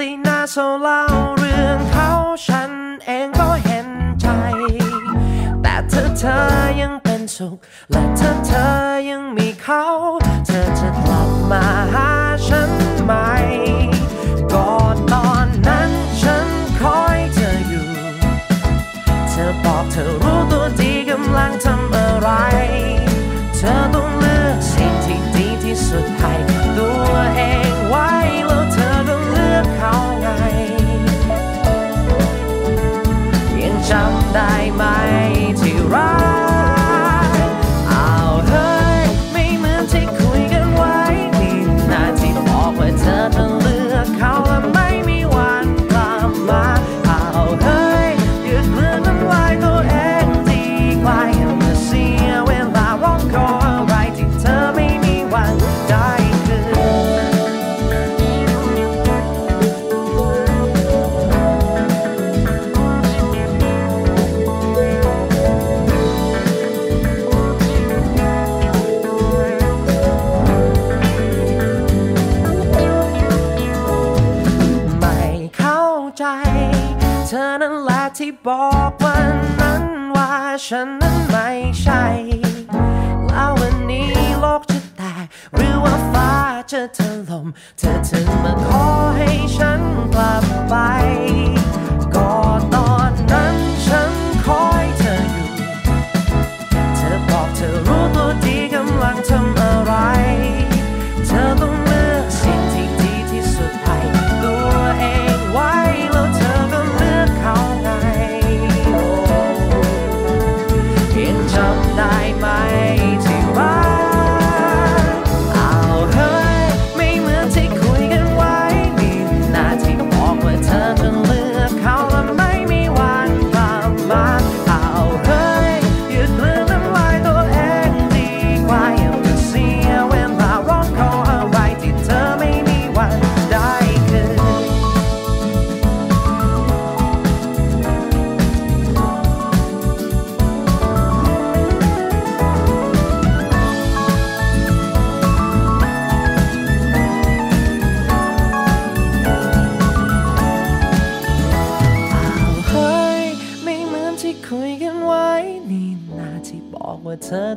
ตีหน้าโซเล่าเรื่องเขาฉันเองก็เห็นใจ แต่เธอเธอยังเป็นสุข และเธอเธอยังมีเขา เธอจะกลับมาหาฉันไหมก่อนตอนนั้นฉันคอยเธออยู่ เธอบอกเธอรู้ตัวดีกำลังทำอะไร เธอ จำ ว่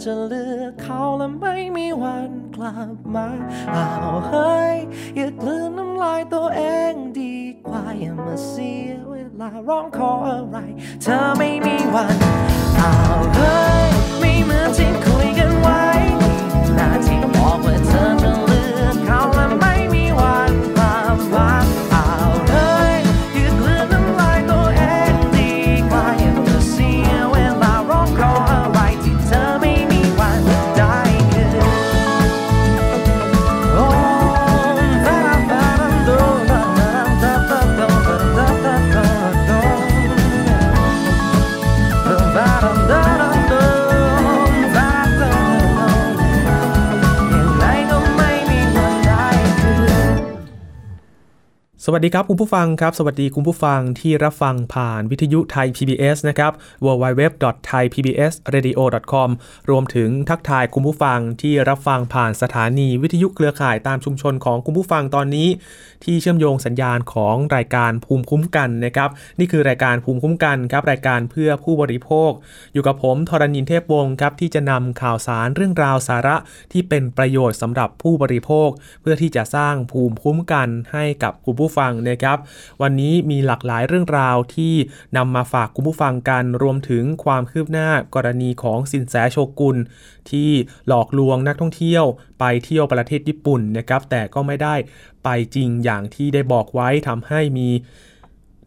จะเลือกเขาและไม่มีวันกลับมาเอาเฮ้ย อย่ากลืนน้ำลายตัวเองดีกว่าอย่ามาเสียเวลาร้องขออะไร เธอไม่มีวันเอาเฮ้ย สวัสดีครับคุณผู้ฟังครับสวัสดีคุณผู้ฟังที่รับฟังผ่านวิทยุไทย PBS นะครับ www.thaipbsradio.com รวมถึงทักทายคุณผู้ฟังที่รับฟังผ่านสถานีวิทยุเครือข่ายตามชุมชนของคุณผู้ฟังตอนนี้ ที่เชื่อมโยงสัญญาณของรายการภูมิคุ้มกันนะครับ นี่คือรายการภูมิคุ้มกันครับรายการเพื่อผู้บริโภค อยู่กับผมทรณินเทพวงศ์ครับที่จะนำข่าวสารเรื่องราวสาระที่เป็นประโยชน์สำหรับผู้บริโภค เพื่อที่จะสร้างภูมิคุ้มกันให้กับคุณผู้ผู้ฟังนะครับ วันนี้มีหลากหลายเรื่องราวที่นำมาฝากคุณผู้ฟังกันรวมถึงความคืบหน้ากรณีของสินแสโชกุนที่หลอกลวงนักท่องเที่ยวไปเที่ยวประเทศญี่ปุ่นนะครับ แต่ก็ไม่ได้ไปจริงอย่างที่ได้บอกไว้ทำให้มี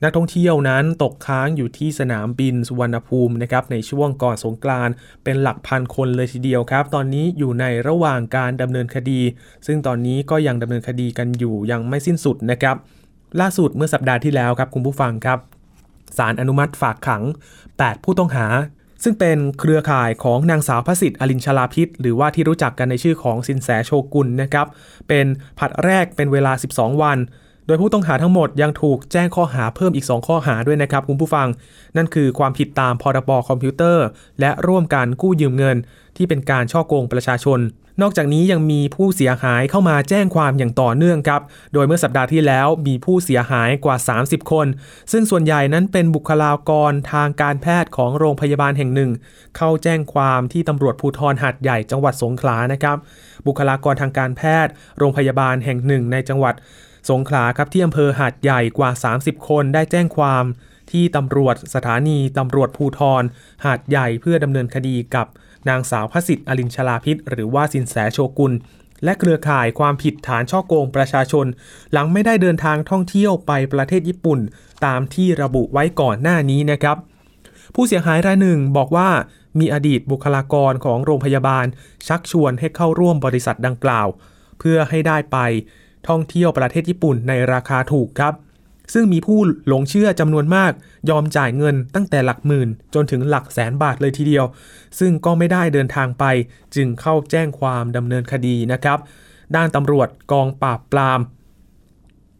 นักท่องเที่ยวนั้นตกค้างอยู่ที่สนามบินสุวรรณภูมินะครับในช่วงก่อนสงกรานต์เป็นหลักพันคนเลยทีเดียวครับ ตอนนี้อยู่ในระหว่างการดำเนินคดี ซึ่งตอนนี้ก็ยังดำเนินคดีกันอยู่ยังไม่สิ้นสุดนะครับล่าสุดเมื่อสัปดาห์ที่แล้วครับคุณผู้ฟังครับศาลอนุมัติฝากขัง 8 ผู้ต้องหา ซึ่งเป็นเครือข่ายของนางสาวพระสิทธิ์อลินชลาพิษ หรือว่าที่รู้จักกันในชื่อของสินแสโชกุนนะครับ เป็นผัดแรกเป็นเวลา 12 วัน โดยผู้ต้องหาทั้งหมดยังถูกแจ้งข้อหาเพิ่มอีก 2 ข้อหาด้วยนะครับคุณผู้ฟัง นั่นคือความผิดตามพรบคอมพิวเตอร์ และร่วมกันกู้ยืมเงิน ที่เป็นการช่อโกงประชาชน นอกจากนี้ยังมีผู้เสียหายเข้ามาแจ้งความอย่างต่อเนื่องครับ โดยเมื่อสัปดาห์ที่แล้วมีผู้เสียหายกว่า 30 คน ซึ่งส่วนใหญ่นั้นเป็นบุคลากรทางการแพทย์ของโรงพยาบาลแห่งหนึ่ง เข้าแจ้งความที่ตำรวจภูธรหาดใหญ่จังหวัดสงขลานะครับ บุคลากรทางการแพทย์ โรงพยาบาลแห่งหนึ่งในจังหวัด สงขลาครับที่อำเภอหาดใหญ่กว่า 30 คนได้แจ้งความที่ตำรวจสถานีตำรวจภูทรหาดใหญ่เพื่อดำเนินคดีกับนางสาวพระสิทธิ์อลินชลาพิษ หรือว่าสินแสโชกุล และเครือข่ายความผิดฐานช่อโกงประชาชน หลังไม่ได้เดินทางท่องเที่ยวไปประเทศญี่ปุ่น ตามที่ระบุไว้ก่อนหน้านี้นะครับ ผู้เสียหายรายหนึ่งบอกว่ามีอดีตบุคลากรของโรงพยาบาล ชักชวนให้เข้าร่วมบริษัทดังกล่าว เพื่อให้ได้ไป ท่องเที่ยวประเทศญี่ปุ่นในราคาถูกครับ ซึ่งมีผู้หลงเชื่อจำนวนมาก ยอมจ่ายเงินตั้งแต่หลักหมื่น จนถึงหลักแสนบาทเลยทีเดียว ซึ่งก็ไม่ได้เดินทางไป จึงเข้าแจ้งความดำเนินคดีนะครับ ด้านตำรวจกองปราบปราม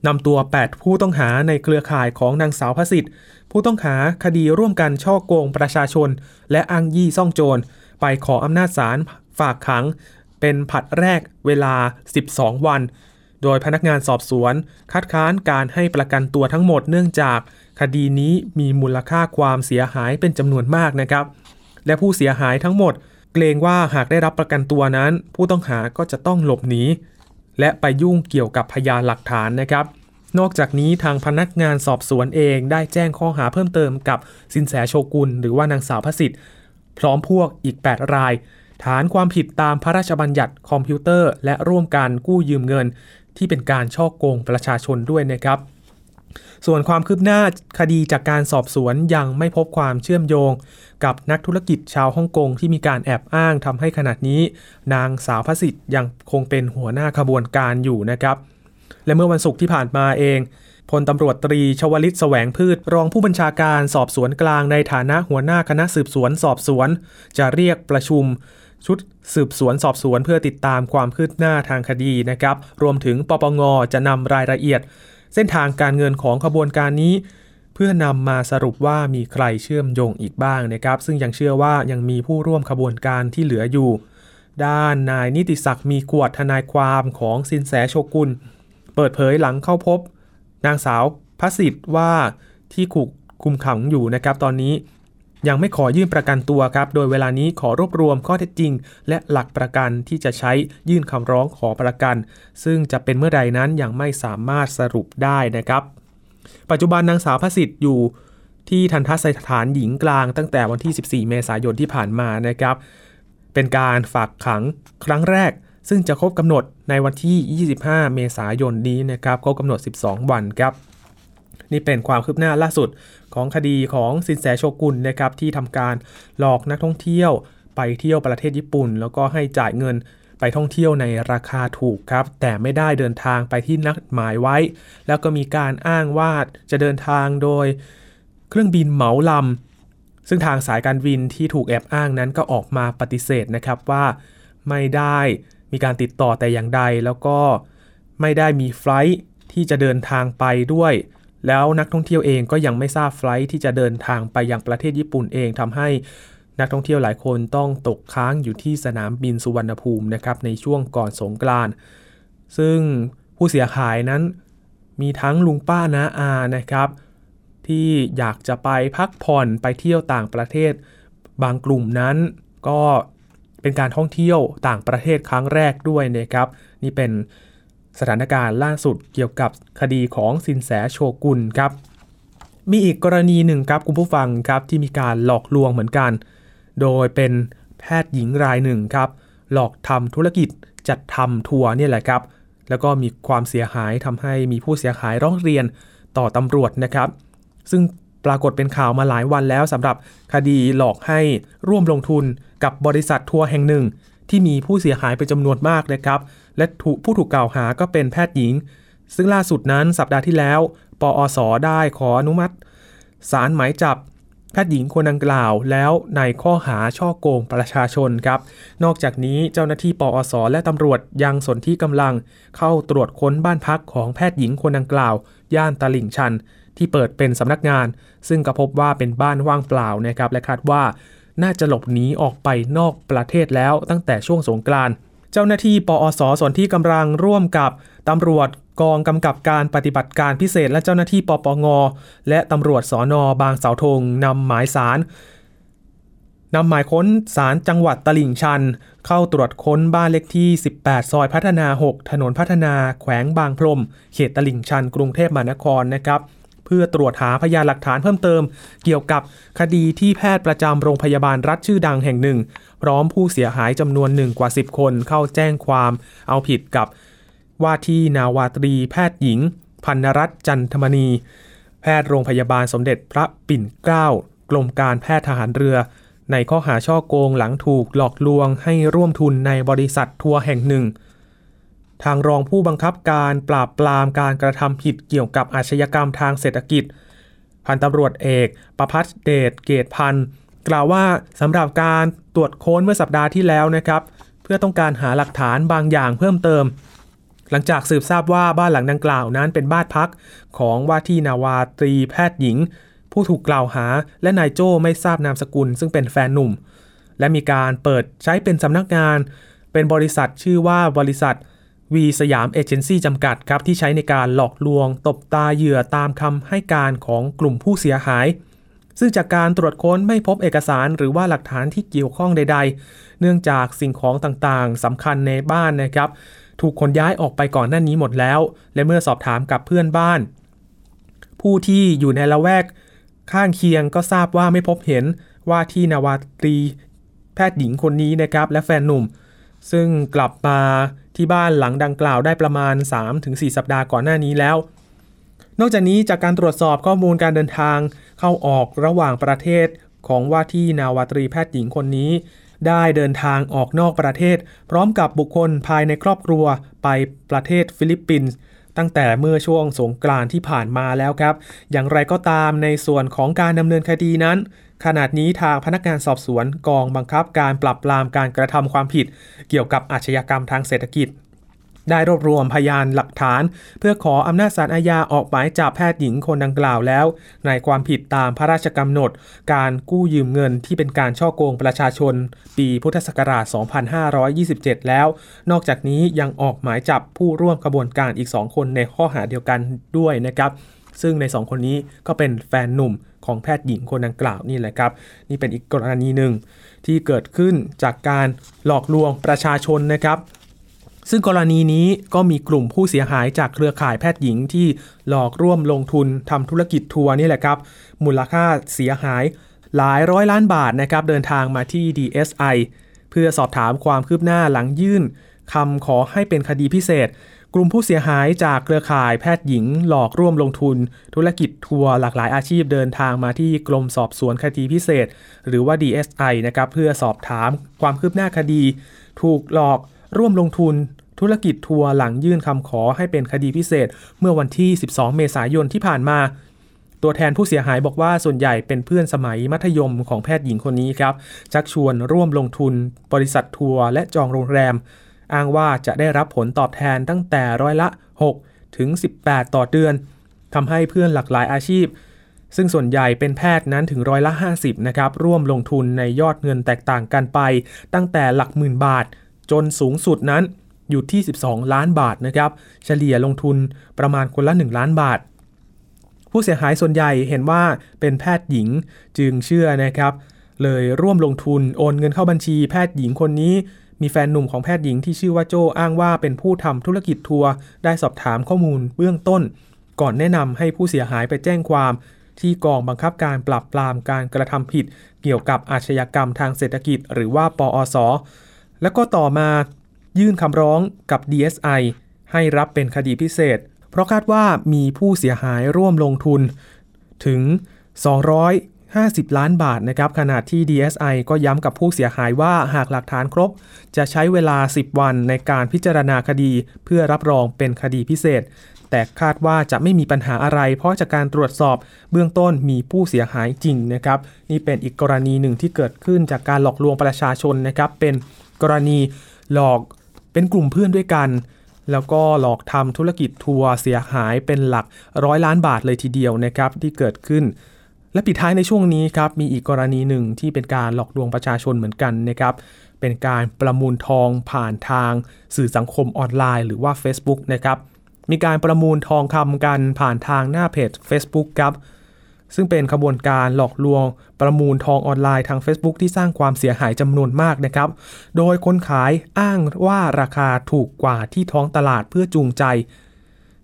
นำตัว 8 ผู้ต้องหาในเครือข่ายของนางสาวพระสิทธิ์ ผู้ต้องหาคดีร่วมกันช่อโกงประชาชน และอ้างยี่ซ่องโจร ไปขออำนาจศาลฝากขัง เป็นผัดแรกเวลา 12 วัน โดยพนักงานสอบสวน คัดค้านการให้ประกันตัวทั้งหมดเนื่องจาก คดีนี้มีมูลค่าความเสียหายเป็นจำนวนมากนะครับ และผู้เสียหายทั้งหมด เกรงว่าหากได้รับประกันตัวนั้น ผู้ต้องหาก็จะต้องหลบหนีและไปยุ่งเกี่ยวกับพยานหลักฐานนะครับ นอกจากนี้ทางพนักงานสอบสวนเองได้แจ้งข้อหาเพิ่มเติมกับสินแสโชกุล หรือว่านางสาวพระสิทธิ์ พร้อมพวกอีก 8 ราย ฐานความผิดตามพระราชบัญญัติคอมพิวเตอร์ และร่วมกันกู้ยืมเงิน ที่เป็นการช่อโกงประชาชนด้วยนะครับ ส่วนความคืบหน้าคดีจากการสอบสวนยังไม่พบความเชื่อมโยง กับนักธุรกิจชาวฮ่องกงที่มีการแอบอ้างทำให้ขณะนี้ นางสาวพระสิทธิ์ยังคงเป็นหัวหน้าขบวนการอยู่นะครับและเมื่อวันศุกร์ที่ผ่านมาเองพลตำรวจตรีชวลิตแสวงพืช รองผู้บัญชาการสอบสวนกลางในฐานะหัวหน้าคณะสืบสวนสอบสวน จะเรียกประชุม ชุดสืบสวนสอบสวนเพื่อติดตามความคืบหน้าทางคดีนะครับ รวมถึงปปงจะนำรายละเอียด เส้นทางการเงินของขบวนการนี้ เพื่อนำมาสรุปว่ามีใครเชื่อมโยงอีกบ้างนะครับ ซึ่งยังเชื่อว่ายังมีผู้ร่วมขบวนการที่เหลืออยู่ ด้านนายนิติศักดิ์มีกวดทนายความของสินแสโชกุล เปิดเผยหลังเข้าพบ นางสาวพระสิทธิ์ว่าที่ถูกคุมขังอยู่นะครับ ตอนนี้ ยังไม่ขอยื่นประกันตัวครับ โดยเวลานี้ขอรวบรวมข้อเท็จจริง และหลักประกันที่จะใช้ยื่นคำร้องขอประกัน ซึ่งจะเป็นเมื่อใดนั้นยังไม่สามารถสรุปได้นะครับ ปัจจุบันนางสาวพสิทธิ์อยู่ที่ทันทสถานหญิงกลางตั้งแต่วันที่ 14 เมษายนที่ผ่านมานะครับ เป็นการฝากขังครั้งแรก ซึ่งจะครบกำหนดในวันที่ 25 เมษายนนี้นะครับครบกำหนด 12 วันครับ นี่เป็นความคืบหน้าล่าสุดของคดีของสินแสโชกุนนะครับที่ทำการหลอกนักท่องเที่ยว ไปเที่ยวประเทศญี่ปุ่น แล้วก็ให้จ่ายเงินไปท่องเที่ยวในราคาถูกครับ แต่ไม่ได้เดินทางไปที่นัดหมายไว้ แล้วก็มีการอ้างว่าจะเดินทางโดยเครื่องบินเหมาลำซึ่งทางสายการบินที่ถูกแอบอ้างนั้นก็ออกมาปฏิเสธนะครับว่าไม่ได้มีการติดต่อแต่อย่างใด แล้วก็ไม่ได้มีไฟล์ที่จะเดินทางไปด้วย แล้วนักท่องเที่ยวเองก็ยังไม่ทราบไฟล์ที่จะเดินทางไปยังประเทศญี่ปุ่นเองทำให้นักท่องเที่ยวหลายคนต้องตกค้างอยู่ที่สนามบินสุวรรณภูมินะครับในช่วงก่อนสงกรานต์ซึ่งผู้เสียหายนั้นมีทั้งลุงป้าน้าอานะครับ ที่อยากจะไปพักผ่อนไปเที่ยวต่างประเทศ บางกลุ่มนั้นก็เป็นการท่องเที่ยวต่างประเทศครั้งแรกด้วยนะครับ นี่เป็น สถานการณ์ล่าสุดเกี่ยวกับคดีของสินแสโชกุนครับ มีอีกกรณีหนึ่งครับคุณผู้ฟังครับที่มีการหลอกลวงเหมือนกัน โดยเป็นแพทย์หญิงรายหนึ่งครับ หลอกทำธุรกิจจัดทำทัวร์นี่แหละครับ แล้วก็มีความเสียหายทำให้มีผู้เสียหายร้องเรียนต่อตำรวจนะครับ ซึ่งปรากฏเป็นข่าวมาหลายวันแล้วสำหรับคดีหลอกให้ร่วมลงทุนกับบริษัททัวร์แห่งหนึ่ง ที่มีผู้เสียหายเป็นจำนวนมากนะครับ และผู้ถูกกล่าวหาก็เป็นแพทย์หญิง ซึ่งล่าสุดนั้นสัปดาห์ที่แล้ว ปอสได้ขออนุมัติสารหมายจับแพทย์หญิงคนดังกล่าวแล้วในข้อหาช่อโกงประชาชนครับ นอกจากนี้เจ้าหน้าที่ปอสและตำรวจยังสนที่กำลังเข้าตรวจค้นบ้านพักของแพทย์หญิงคนดังกล่าว ย่านตลิ่งชัน ที่เปิดเป็นสำนักงาน ซึ่งก็พบว่าเป็นบ้านว่างเปล่านะครับ และคาดว่าน่าจะหลบหนีออกไปนอกประเทศแล้วตั้งแต่ช่วงสงกรานต์ เจ้าหน้าที่ปอสส่วนที่กำลังร่วมกับตำรวจกองกำกับการปฏิบัติการพิเศษ และเจ้าหน้าที่ปปง และตำรวจสอนอบางเสาธงนำหมายสารนำหมายค้นสารจังหวัดตลิ่งชัน เข้าตรวจค้นบ้านเลขที่ 18 ซอยพัฒนา 6 ถนนพัฒนาแขวงบางพรม เขตตลิ่งชัน กรุงเทพมหานครนะครับ เพื่อตรวจหาพยานหลักฐานเพิ่มเติม เกี่ยวกับคดีที่แพทย์ประจำโรงพยาบาลรัฐชื่อดังแห่งหนึ่ง พร้อมผู้เสียหายจำนวนหนึ่งกว่า 10 คนเข้าแจ้งความ เอาผิดกับว่าที่นาวาตรีแพทย์หญิง พันนรัตน์จันทมณี แพทย์โรงพยาบาลสมเด็จพระปิ่นเกล้ากรมการแพทย์ทหารเรือ ในข้อหาช่อโกงหลังถูกหลอกลวงให้ร่วมทุนในบริษัททัวร์แห่งหนึ่ง ทางรองผู้บังคับการปราบปรามการกระทำผิดเกี่ยวกับอาชญากรรมทางเศรษฐกิจ พันตำรวจเอกประพัฒเดชเกตพันธ์กล่าวว่าสำหรับการตรวจค้นเมื่อสัปดาห์ที่แล้วนะครับ เพื่อต้องการหาหลักฐานบางอย่างเพิ่มเติม หลังจากสืบทราบว่าบ้านหลังดังกล่าวนั้นเป็นบ้านพักของว่าที่นาวาตรีแพทย์หญิง ผู้ถูกกล่าวหาและนายโจ้ไม่ทราบนามสกุล ซึ่งเป็นแฟนหนุ่ม และมีการเปิดใช้เป็นสำนักงาน เป็นบริษัทชื่อว่าบริษัท วีสยามเอเจนซี่จำกัดครับที่ใช้ในการหลอกลวง ตบตาเหยื่อตามคำให้การของกลุ่มผู้เสียหาย ซึ่งจากการตรวจค้นไม่พบเอกสารหรือว่าหลักฐานที่เกี่ยวข้องใด ๆ เนื่องจากสิ่งของต่างๆสำคัญในบ้านนะครับ ถูกขนย้ายออกไปก่อนหน้านี้หมดแล้ว และเมื่อสอบถามกับเพื่อนบ้าน ผู้ที่อยู่ในละแวก ข้างเคียงก็ทราบว่าไม่พบเห็นว่าที่นาวาตรีแพทย์หญิงคนนี้นะครับและแฟนหนุ่ม ซึ่งกลับมา ที่บ้านหลังดังกล่าวได้ประมาณ 3-4 สัปดาห์ก่อนหน้านี้แล้ว นอกจากนี้จากการตรวจสอบข้อมูลการเดินทางเข้าออกระหว่างประเทศของว่าที่นาวาตรีแพทย์หญิงคนนี้ ได้เดินทางออกนอกประเทศ พร้อมกับบุคคลภายในครอบครัวไปประเทศฟิลิปปินส์ ตั้งแต่เมื่อช่วงสงกรานต์ที่ผ่านมาแล้วครับ อย่างไรก็ตามในส่วนของการดำเนินคดีนั้นขณะนี้ทางพนักงานสอบสวนกองบังคับการปราบปรามการกระทำความผิด เกี่ยวกับอาชญากรรมทางเศรษฐกิจ ได้รวบรวมพยานหลักฐาน เพื่อขออำนาจศาลอาญาออกหมายจับแพทย์หญิงคนดังกล่าวแล้ว ในความผิดตามพระราชกำหนด การกู้ยืมเงินที่เป็นการฉ้อโกงประชาชน ปีพุทธศักราช 2527 แล้ว นอกจากนี้ยังออกหมายจับผู้ร่วมกระบวนการอีก 2 คนในข้อหาเดียวกันด้วยนะครับ ซึ่งใน 2 คนนี้ก็เป็นแฟนหนุ่มของแพทย์หญิงคนดังกล่าวนี่แหละครับ นี่เป็นอีกกรณีหนึ่งที่เกิดขึ้นจากการหลอกลวงประชาชนนะครับ ซึ่งกรณีนี้ก็มีกลุ่มผู้เสียหายจากเครือข่ายแพทย์หญิงที่หลอกร่วมลงทุนทำธุรกิจทัวร์นี่แหละครับ มูลค่าเสียหายหลายร้อยล้านบาทนะครับ เดินทางมาที่ DSI เพื่อสอบถามความคืบหน้าหลังยื่นคำขอให้เป็นคดีพิเศษ กลุ่มผู้เสียหายจากเครือข่ายแพทย์หญิง หลอกร่วมลงทุน ธุรกิจทัวร์หลากหลายอาชีพเดินทางมาที่กรมสอบสวนคดีพิเศษ หรือว่า DSI นะครับเพื่อสอบถามความคืบหน้าคดี ถูกหลอก ร่วมลงทุนธุรกิจทัวร์หลังยื่นคำขอให้เป็นคดีพิเศษ เมื่อวันที่ 12 เมษายนที่ผ่านมา ตัวแทนผู้เสียหายบอกว่าส่วนใหญ่เป็นเพื่อนสมัยมัธยมของแพทย์หญิงคนนี้ครับ ชักชวนร่วมลงทุน บริษัททัวร์และจองโรงแรม อ้างว่าจะได้รับผลตอบแทนตั้งแต่ร้อยละ 6 ถึง 18 ต่อเดือนทำให้เพื่อนหลากหลายอาชีพ ซึ่งส่วนใหญ่เป็นแพทย์นั้นถึงร้อยละ 50 นะครับ ร่วมลงทุนในยอดเงินแตกต่างกันไป ตั้งแต่หลักหมื่นบาท จนสูงสุดนั้นอยู่ที่ 12 ล้านบาทนะครับ เฉลี่ยลงทุนประมาณคนละ 1 ล้านบาท ผู้เสียหายส่วนใหญ่เห็นว่าเป็นแพทย์หญิงจึงเชื่อนะครับ เลยร่วมลงทุนโอนเงินเข้าบัญชีแพทย์หญิงคนนี้ มีแฟนหนุ่มของแพทย์หญิงที่ชื่อว่าโจอ้างว่าเป็นผู้ทำธุรกิจทัวร์ได้สอบถามข้อมูลเบื้องต้น ก่อนแนะนำให้ผู้เสียหายไปแจ้งความที่กองบังคับการปราบปรามการกระทำผิด เกี่ยวกับอาชญากรรมทางเศรษฐกิจ หรือว่าปอส แล้วก็ต่อมายื่นคำร้องกับ DSI ให้รับเป็นคดีพิเศษ เพราะคาดว่ามีผู้เสียหายร่วมลงทุนถึง 250 ล้านบาทนะครับขณะที่ DSI ก็ย้ำกับผู้เสียหายว่าหากหลักฐานครบ จะใช้เวลา 10 วันในการพิจารณาคดี เพื่อรับรองเป็นคดีพิเศษ แต่คาดว่าจะไม่มีปัญหาอะไร เพราะจากการตรวจสอบเบื้องต้นมีผู้เสียหายจริงนะครับ นี่เป็นอีกกรณีหนึ่งที่เกิดขึ้นจากการหลอกลวงประชาชนนะครับเป็น กรณีหลอกเป็นกลุ่มเพื่อนด้วยกัน แล้วก็หลอกทำธุรกิจทัวร์เสียหายเป็นหลักร้อยล้านบาทเลยทีเดียวนะครับที่เกิดขึ้น และปิดท้ายในช่วงนี้ครับมีอีกกรณีหนึ่งที่เป็นการหลอกลวงประชาชนเหมือนกันนะครับเป็นการประมูลทองผ่านทางสื่อสังคมออนไลน์ หรือว่า Facebook นะครับมีการประมูลทองคำกันผ่านทางหน้าเพจ Facebook ครับ ซึ่งเป็นขบวนการหลอกลวงประมูลทองออนไลน์ทาง Facebook ที่สร้างความเสียหายจำนวนมากนะครับ โดยคนขายอ้างว่าราคาถูกกว่าที่ท้องตลาดเพื่อจูงใจ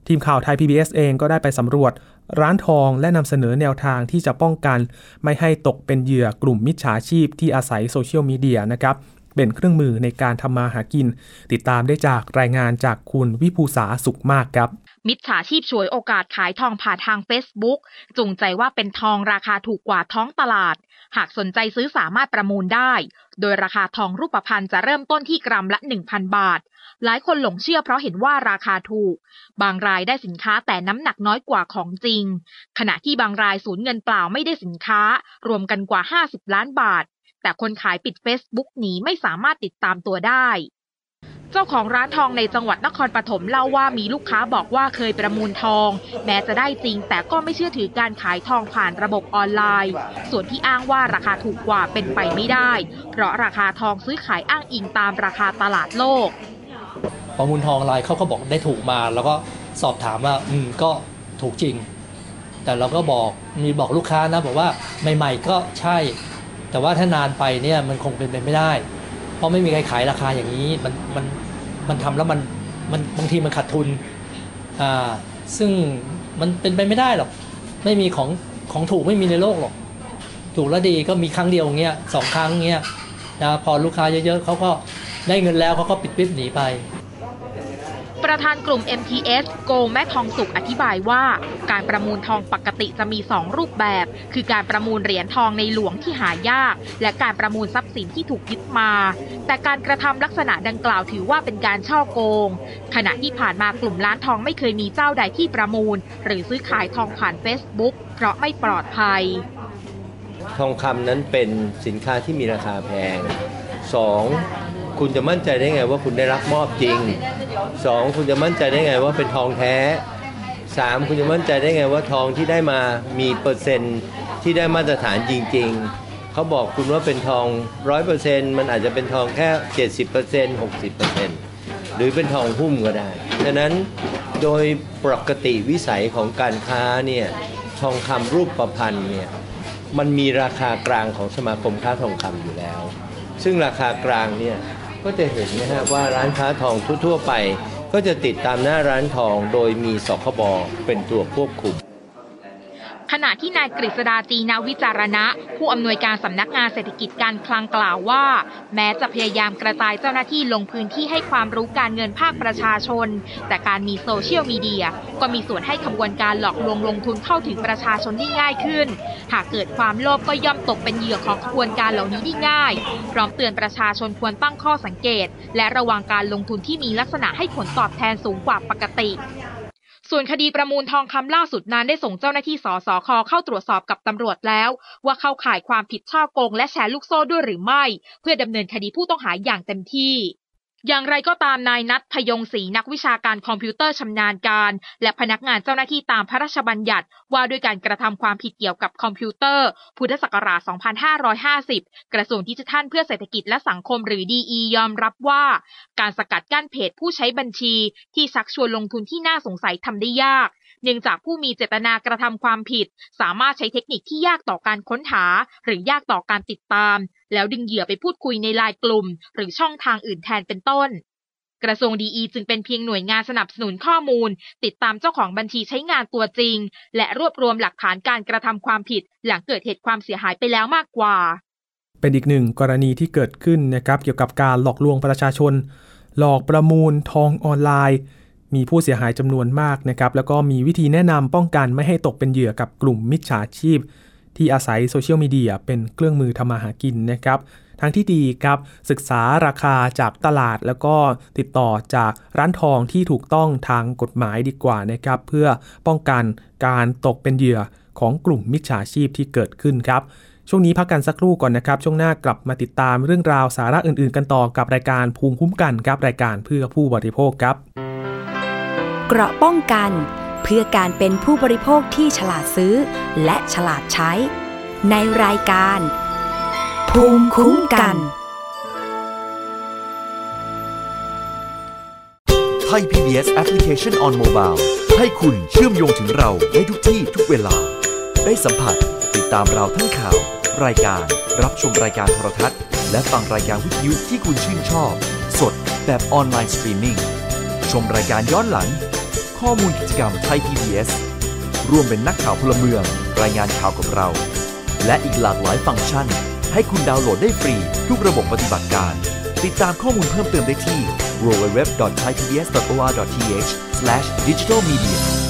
ทีมข่าวไทย PBS เองก็ได้ไปสำรวจร้านทองและนำเสนอแนวทางที่จะป้องกัน ไม่ให้ตกเป็นเหยื่อกลุ่มมิจฉาชีพที่อาศัยโซเชียลมีเดียนะครับเป็นเครื่องมือในการทำมาหากิน ติดตามได้จากรายงานจากคุณวิภูษาสุขมากครับ มิจฉาชีพฉวยโอกาสขายทองผ่านทาง Facebook จูงใจว่าเป็นทองราคาถูกกว่าท้องตลาด หากสนใจซื้อสามารถประมูลได้ โดยราคาทองรูปพรรณจะเริ่มต้นที่กรัมละ 1,000 บาท หลายคนหลงเชื่อเพราะเห็นว่าราคาถูก บางรายได้สินค้าแต่น้ำหนักน้อยกว่าของจริง ขณะที่บางรายสูญเงินเปล่าไม่ได้สินค้า รวมกันกว่า 50 ล้านบาท แต่คนขายปิด Facebook หนีไม่สามารถติดตามตัวได้ เจ้าของร้านทองในจังหวัดนครปฐมเล่าว่ามีลูกค้าบอกว่าเคยประมูลทอง แม้จะได้จริง แต่ก็ไม่เชื่อถือการขายทองผ่านระบบออนไลน์ ส่วนที่อ้างว่าราคาถูกกว่าเป็นไปไม่ได้ เพราะราคาทองซื้อขายอ้างอิงตามราคาตลาดโลก ประมูลทองออนไลน์เขาก็บอกได้ถูกมา แล้วก็สอบถามว่าอืมก็ถูกจริง แต่เราก็บอกมีบอกลูกค้านะบอกว่าใหม่ ๆ ก็ใช่ แต่ว่าถ้านานไปเนี่ยมันคงเป็นไปไม่ได้ เพราะไม่มีใครขายราคาอย่างนี้มันมันมันทำแล้วมันมันบางทีมันขาดทุนอ่าซึ่งมันเป็นไปไม่ได้หรอกไม่มีของของถูกไม่มีในโลกหรอกถูกแล้วดีก็มีครั้งเดียวเงี้ยสองครั้งเงี้ยนะพอลูกค้าเยอะๆเขาก็ได้เงินแล้วเขาก็ปิดปิ๊บหนีไป ประธานกลุ่ม MTS โกแม่ทองสุขอธิบายว่า การประมูลทองปกติจะมี 2 รูปแบบ คือการประมูลเหรียญทองในหลวงที่หายาก และการประมูลทรัพย์สินที่ถูกยึดมา แต่การกระทำลักษณะดังกล่าวถือว่าเป็นการช่อโกง ขณะที่ผ่านมากลุ่มร้านทองไม่เคยมีเจ้าใดที่ประมูล หรือซื้อขายทองผ่าน Facebook เพราะไม่ปลอดภัย ทองคำนั้นเป็นสินค้าที่มีราคาแพง 2. คุณจะมั่นใจได้ไงว่าคุณได้รับมอบจริง 2. คุณจะมั่นใจได้ไงว่าเป็นทองแท้ 3. คุณจะมั่นใจได้ไงว่าทองที่ได้มามีเปอร์เซ็นต์ที่ได้มาตรฐานจริง ๆ เขาบอกคุณว่าเป็นทอง 100%มันอาจจะเป็นทองแค่ 70% 60%หรือเป็นทองหุ้มก็ได้ดังนั้นโดยปกติวิสัยของการค้าเนี่ยทองคำรูปประพันธ์เนี่ยมันมีราคากลางของสมาคมค้าทองคำอยู่แล้ว ซึ่งราคากลางเนี่ย ก็จะเห็นนะฮะว่าร้านค้าทองทั่ว ๆ ไป ก็จะติดตามหน้าร้านทองโดยมีสคบเป็นตัวควบคุม ขณะที่นายกฤษดาจีนาวิจารณะ ผู้อำนวยการสำนักงานเศรษฐกิจการคลังกล่าวว่า แม้จะพยายามกระจายเจ้าหน้าที่ลงพื้นที่ให้ความรู้การเงินภาคประชาชน แต่การมีโซเชียลมีเดีย ก็มีส่วนให้ขบวนการหลอกลวงลงทุนเข้าถึงประชาชนได้ง่ายขึ้น หากเกิดความโลภก็ย่อมตกเป็นเหยื่อของขบวนการเหล่านี้ได้ง่ายพร้อมเตือนประชาชนควรตั้งข้อสังเกต และระวังการลงทุนที่มีลักษณะให้ผลตอบแทนสูงกว่าปกติ ส่วนคดีประมูลทองคำล่าสุดนั้นได้ส่งเจ้าหน้าที่สสคเข้าตรวจสอบกับตำรวจแล้ว ว่าเข้าข่ายความผิดช่อโกงและแชร์ลูกโซ่ด้วยหรือไม่ เพื่อดำเนินคดีผู้ต้องหาอย่างเต็มที่ อย่างไรก็ตามนายนัทพยงศรีนักวิชาการคอมพิวเตอร์ชำนาญการ และพนักงานเจ้าหน้าที่ตามพระราชบัญญัติ ว่าด้วยการกระทำความผิดเกี่ยวกับคอมพิวเตอร์ พุทธศักราช 2550 กระทรวงดิจิทัลเพื่อเศรษฐกิจและสังคมหรือ DE ยอมรับว่า การสกัดกั้นเพจผู้ใช้บัญชีที่ชักชวนลงทุนที่น่าสงสัยทำได้ยาก เนื่องจากผู้มีเจตนากระทำความผิด สามารถใช้เทคนิคที่ยากต่อการค้นหา หรือยากต่อการติดตาม แล้วดึงเหยื่อไปพูดคุยในไลน์กลุ่ม หรือช่องทางอื่นแทนเป็นต้นกระทรวงดีจึงเป็นเพียงหน่วยงานสนับสนุนข้อมูล ติดตามเจ้าของบัญชีใช้งานตัวจริง และรวบรวมหลักฐานการกระทำความผิด หลังเกิดเหตุความเสียหายไปแล้วมากกว่า เป็นอีกหนึ่งกรณีที่เกิดขึ้นนะครับเกี่ยวกับการหลอกลวงประชาชน หลอกประมูลทองออนไลน์ มีผู้เสียหายจำนวนมากนะครับแล้วก็มีวิธีแนะนำป้องกันไม่ให้ตกเป็นเหยื่อกับกลุ่มมิจฉาชีพ ที่อาศัยโซเชียลมีเดียเป็นเครื่องมือทำมาหากินนะครับทางที่ดีครับศึกษาราคาจากตลาดแล้วก็ติดต่อจากร้านทองที่ถูกต้องทางกฎหมายดีกว่านะครับ เพื่อป้องกันการตกเป็นเหยื่อของกลุ่มมิจฉาชีพที่เกิดขึ้นครับ ช่วงนี้พักกันสักครู่ก่อนนะครับ ช่วงหน้ากลับมาติดตามเรื่องราวสาระอื่นๆ กันต่อกับรายการภูมิคุ้มกันครับรายการเพื่อผู้บริโภคครับ เกราะป้องกัน เพื่อการเป็นผู้บริโภคที่ฉลาดซื้อ และฉลาดใช้ ในรายการ ภูมิคุ้มกันไทย PBS Application on Mobile ให้คุณเชื่อมโยงถึงเราในทุกที่ทุกเวลา ได้สัมผัสติดตามเราทั้งข่าว รายการรับชมรายการโทรทัศน์ และฟังรายการวิทยุที่คุณชื่นชอบ สดแบบออนไลน์สตรีมมิ่งชมรายการย้อนหลัง ข้อมูลกิจกรรมไทย PBS ร่วมเป็นนักข่าวพลเมือง รายงานข่าวกับเรา และอีกหลากหลายฟังก์ชัน ให้คุณดาวน์โหลดได้ฟรี ทุกระบบปฏิบัติการ ติดตามข้อมูลเพิ่มเติมได้ที่ www.thaipbs.or.th/digitalmedia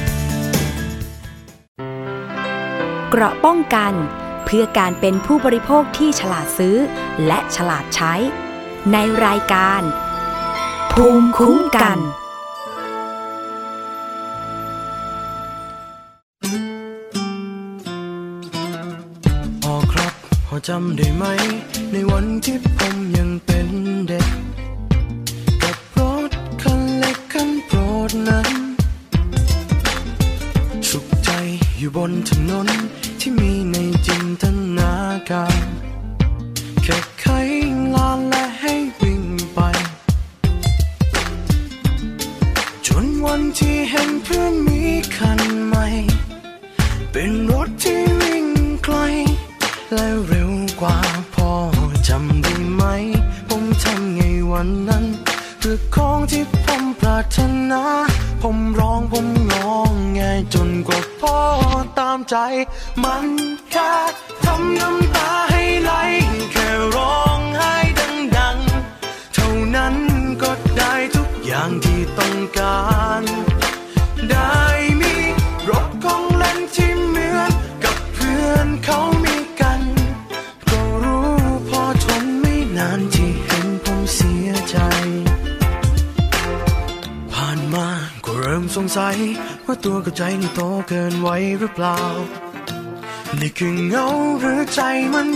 เกราะป้องกัน เพื่อการเป็นผู้บริโภคที่ฉลาดซื้อ และฉลาดใช้ ในรายการ ภูมิคุ้มกันพอครับพอจำได้ไหม ในวันที่ผมยังเป็นเด็กกับรถคันเล็กคันโปรดนั้น สุขใจอยู่บนถนน ที่มีในจินตนาการ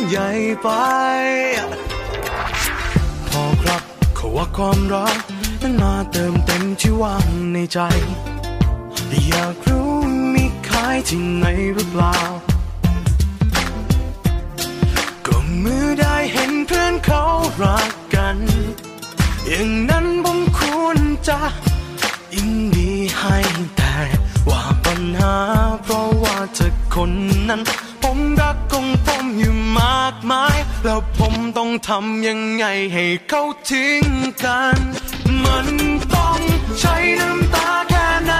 ใหญ่ไป พอครับเขาว่าความรักนั้นมาเติมเต็มที่ว่างในใจ อยากรู้มีขายที่ไหนหรือเปล่า ก็เมื่อได้เห็นเพื่อนเขารักกัน อย่างนั้นผมควรจะยินดีให้แต่ว่าปัญหาเพราะว่าเธอคนนั้น ผมรักของผมอยู่มากมาย แล้วผมต้องทำยังไงให้เขาทิ้งกัน มันต้องใช้น้ำตาแค่ไหน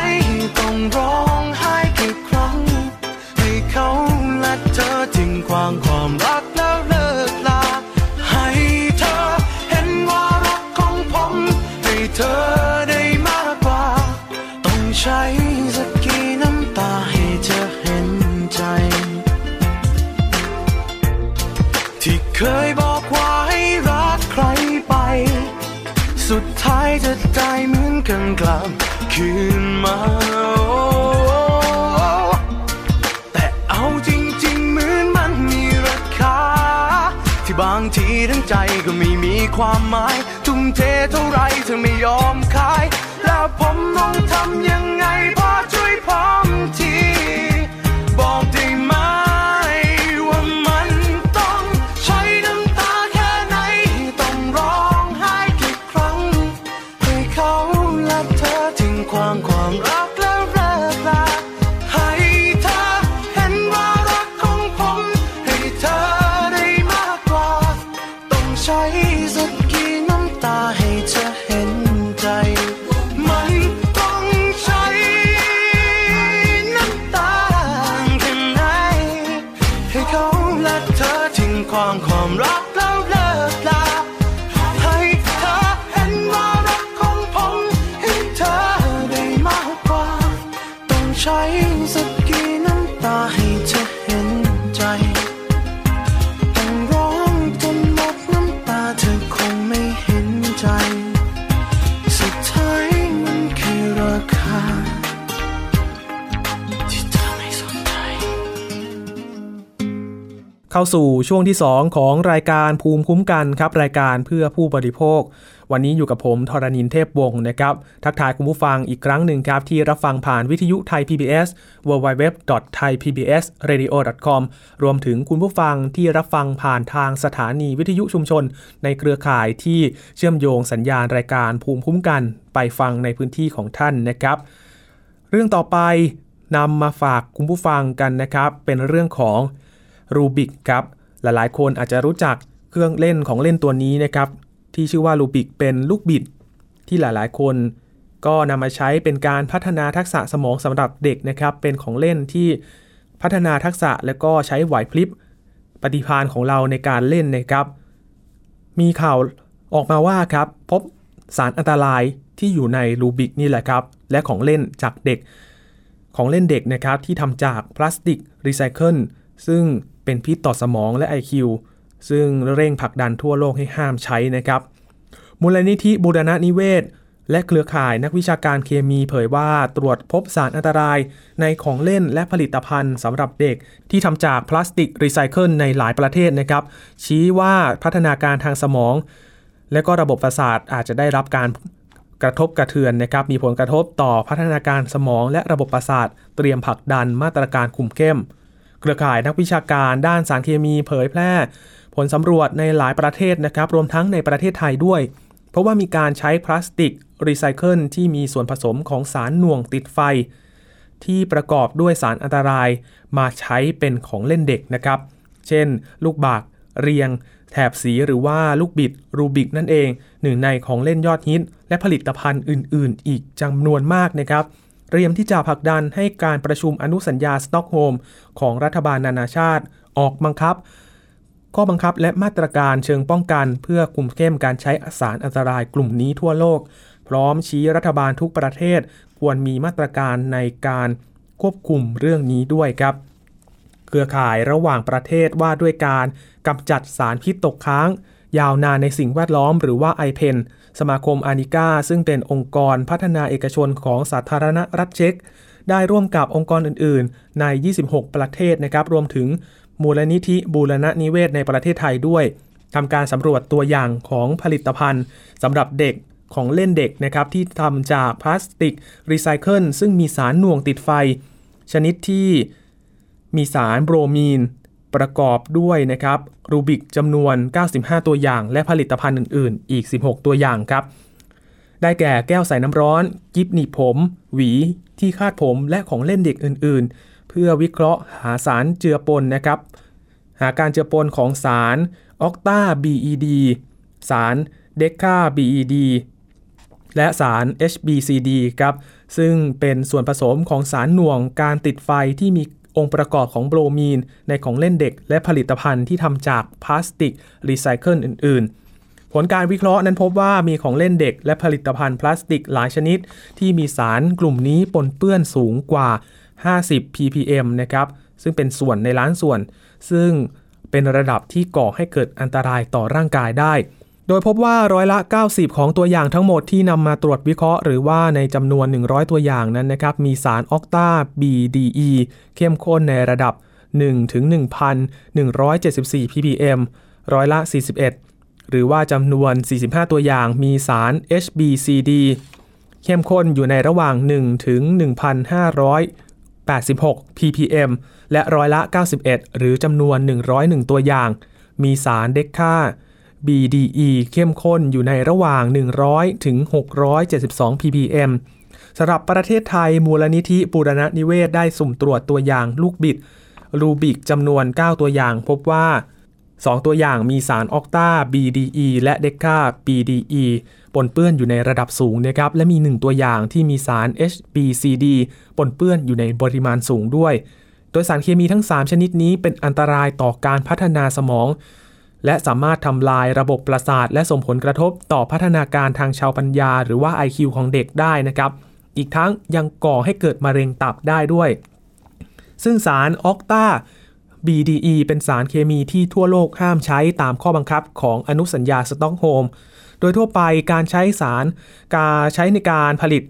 ต้องร้องไห้กี่ครั้ง ให้เขาและเธอทิ้งควางความรัก คืนมาแต่เอาจริงๆเหมือนมันมีราคา ที่บางทีทั้งใจก็ไม่มีความหมาย ทุ่มเทเท่าไรเธอไม่ยอมขาย แล้วผมต้องทำยังไงพอช่วยผม เข้าสู่ช่วงที่ 2 ของรายการภูมิคุ้มกันครับ รายการเพื่อผู้บริโภค วันนี้อยู่กับผมทรณินเทพวงศ์นะครับ ทักทายคุณผู้ฟังอีกครั้งหนึ่งครับ ที่รับฟังผ่านวิทยุไทย PBS www.thaipbsradio.com รวมถึงคุณผู้ฟังที่รับฟังผ่านทางสถานีวิทยุชุมชน ในเครือข่ายที่เชื่อมโยงสัญญาณรายการภูมิคุ้มกัน ไปฟังในพื้นที่ของท่านนะครับ เรื่องต่อไปนำมาฝากคุณผู้ฟังกันนะครับ เป็นเรื่องของ รูบิกครับ หลายๆ คนอาจจะรู้จักเครื่องเล่นของเล่นตัวนี้นะครับ ที่ชื่อว่ารูบิกเป็นลูกบิด ที่หลายๆ คนก็นำมาใช้เป็นการพัฒนาทักษะสมองสำหรับเด็กนะครับ เป็นของเล่นที่พัฒนาทักษะและก็ใช้ไหวพริบปฏิภาณของเราในการเล่นนะครับ มีข่าวออกมาว่าครับพบสารอันตรายที่อยู่ในรูบิกนี่แหละครับ และของเล่นจากเด็ก ของเล่นเด็กนะครับที่ทำจากพลาสติกรีไซเคิลซึ่ง เป็นพิษต่อสมองและ IQ ซึ่งเร่งผลักดันทั่วโลกให้ห้ามใช้นะครับ มูลนิธิบูรณนิเวศ และเครือข่ายนักวิชาการเคมีเผยว่าตรวจพบสารอันตรายในของเล่นและผลิตภัณฑ์สำหรับเด็กที่ทำจากพลาสติกรีไซเคิลในหลายประเทศนะครับ ชี้ว่าพัฒนาการทางสมอง และก็ระบบประสาทอาจจะได้รับการกระทบกระเทือนนะครับ มีผลกระทบต่อพัฒนาการสมองและระบบประสาท เตรียมผลักดันมาตรการคุมเข้ม เครือข่ายนักวิชาการด้านสารเคมีเผยแพร่ ผลสำรวจในหลายประเทศนะครับรวมทั้งในประเทศไทยด้วย เพราะว่ามีการใช้พลาสติกรีไซเคิลที่มีส่วนผสมของสารหน่วงติดไฟ ที่ประกอบด้วยสารอันตรายมาใช้เป็นของเล่นเด็กนะครับ เช่น ลูกบากเรียง แถบสีหรือว่าลูกบิดรูบิกนั่นเอง หนึ่งในของเล่นยอดฮิต และผลิตภัณฑ์อื่น ๆ อีกจำนวนมากนะครับ เตรียมที่จะผลักดันให้การประชุมอนุสัญญาสต็อกโฮล์มของรัฐบาลนานาชาติออกบังคับ ข้อบังคับและมาตรการเชิงป้องกันเพื่อคุมเข้มการใช้สารอันตรายกลุ่มนี้ทั่วโลก พร้อมชี้รัฐบาลทุกประเทศควรมีมาตรการในการควบคุมเรื่องนี้ด้วยครับ เครือข่ายระหว่างประเทศว่าด้วยการกำจัดสารพิษตกค้าง ยาวนานในสิ่งแวดล้อมหรือว่า i p e n สมาคมอานิกาซึ่งเป็นองค์กรพัฒนาเอกชนของสาธารณรัฐเช็ก ได้ร่วมกับองค์กรอื่น ๆ ใน 26 ประเทศนะครับรวมถึงมูลนิธิบูรณะนิเวศในประเทศไทยด้วยทำการสำรวจตัวอย่างของผลิตภัณฑ์สำหรับเด็กของเล่นเด็กนะครับที่ทำจากพลาสติกรีไซเคิลซึ่งมีสารหน่วงติดไฟ ชนิดที่มีสารโบรมีน ประกอบด้วยนะครับรูบิกจำนวน 95 ตัวอย่าง และผลิตภัณฑ์อื่น ๆ อีก 16 ตัวอย่างครับ ได้แก่แก้วใส่น้ำร้อน กิฟหนีบผม หวี ที่คาดผมและของเล่นเด็กอื่น ๆ เพื่อวิเคราะห์หาสารเจือปนนะครับ หาการเจือปนของสารออกตา BED สารเดคา BED และสาร HBCD ครับ ซึ่งเป็นส่วนผสมของสารหน่วงการติดไฟที่มี องค์ประกอบของโบรมีน ในของเล่นเด็ก และผลิตภัณฑ์ที่ทำจากพลาสติกรีไซเคิลอื่น ๆ ผลการวิเคราะห์นั้นพบว่ามีของเล่นเด็ก และผลิตภัณฑ์พลาสติกหลายชนิด ที่มีสารกลุ่มนี้ปนเปื้อนสูงกว่า 50 ppm นะครับซึ่งเป็นส่วนในล้านส่วน ซึ่งเป็นระดับที่ก่อให้เกิดอันตรายต่อร่างกายได้ โดยพบว่าร้อยละ 90 ของตัวอย่างทั้งหมดที่นำมาตรวจวิเคราะห์ หรือว่าในจำนวน 100 ตัวอย่างนั้นนะครับ มีสารออกตา BDE เข้มข้นในระดับ 1 ถึง 1,174 ppm ร้อยละ 41 หรือว่าจำนวน 45 ตัวอย่างมีสาร HBCD เข้มข้นอยู่ในระหว่าง 1 ถึง 1,586 ppm และร้อยละ 91 หรือจำนวน 101 ตัวอย่าง มีสารเดคคา BDE เข้มข้นอยู่ในระหว่าง 100 ถึง 672 ppm สำหรับประเทศไทยมูลนิธิบูรณนิเวศได้สุ่มตรวจตัวอย่างลูกบิด รูบิกจำนวน 9 ตัวอย่างพบว่า 2 ตัวอย่างมีสารออกตา BDE และเดคา BDE ปนเปื้อนอยู่ในระดับสูงนะครับ และมี 1 ตัวอย่างที่มีสาร HBCD ปนเปื้อนอยู่ในปริมาณสูงด้วย โดยสารเคมีทั้ง 3 ชนิดนี้เป็นอันตรายต่อการพัฒนาสมอง และสามารถทำลายระบบประสาท และส่งผลกระทบต่อพัฒนาการทางชาวปัญญา หรือว่า IQ ของเด็กได้นะครับ อีกทั้งยังก่อให้เกิดมะเร็งตับได้ด้วย ซึ่งสารออกตา BDE เป็นสารเคมีที่ทั่วโลกห้ามใช้ตามข้อบังคับของอนุสัญญาสต็อกโฮม โดยทั่วไปการใช้สารการใช้ในการผลิต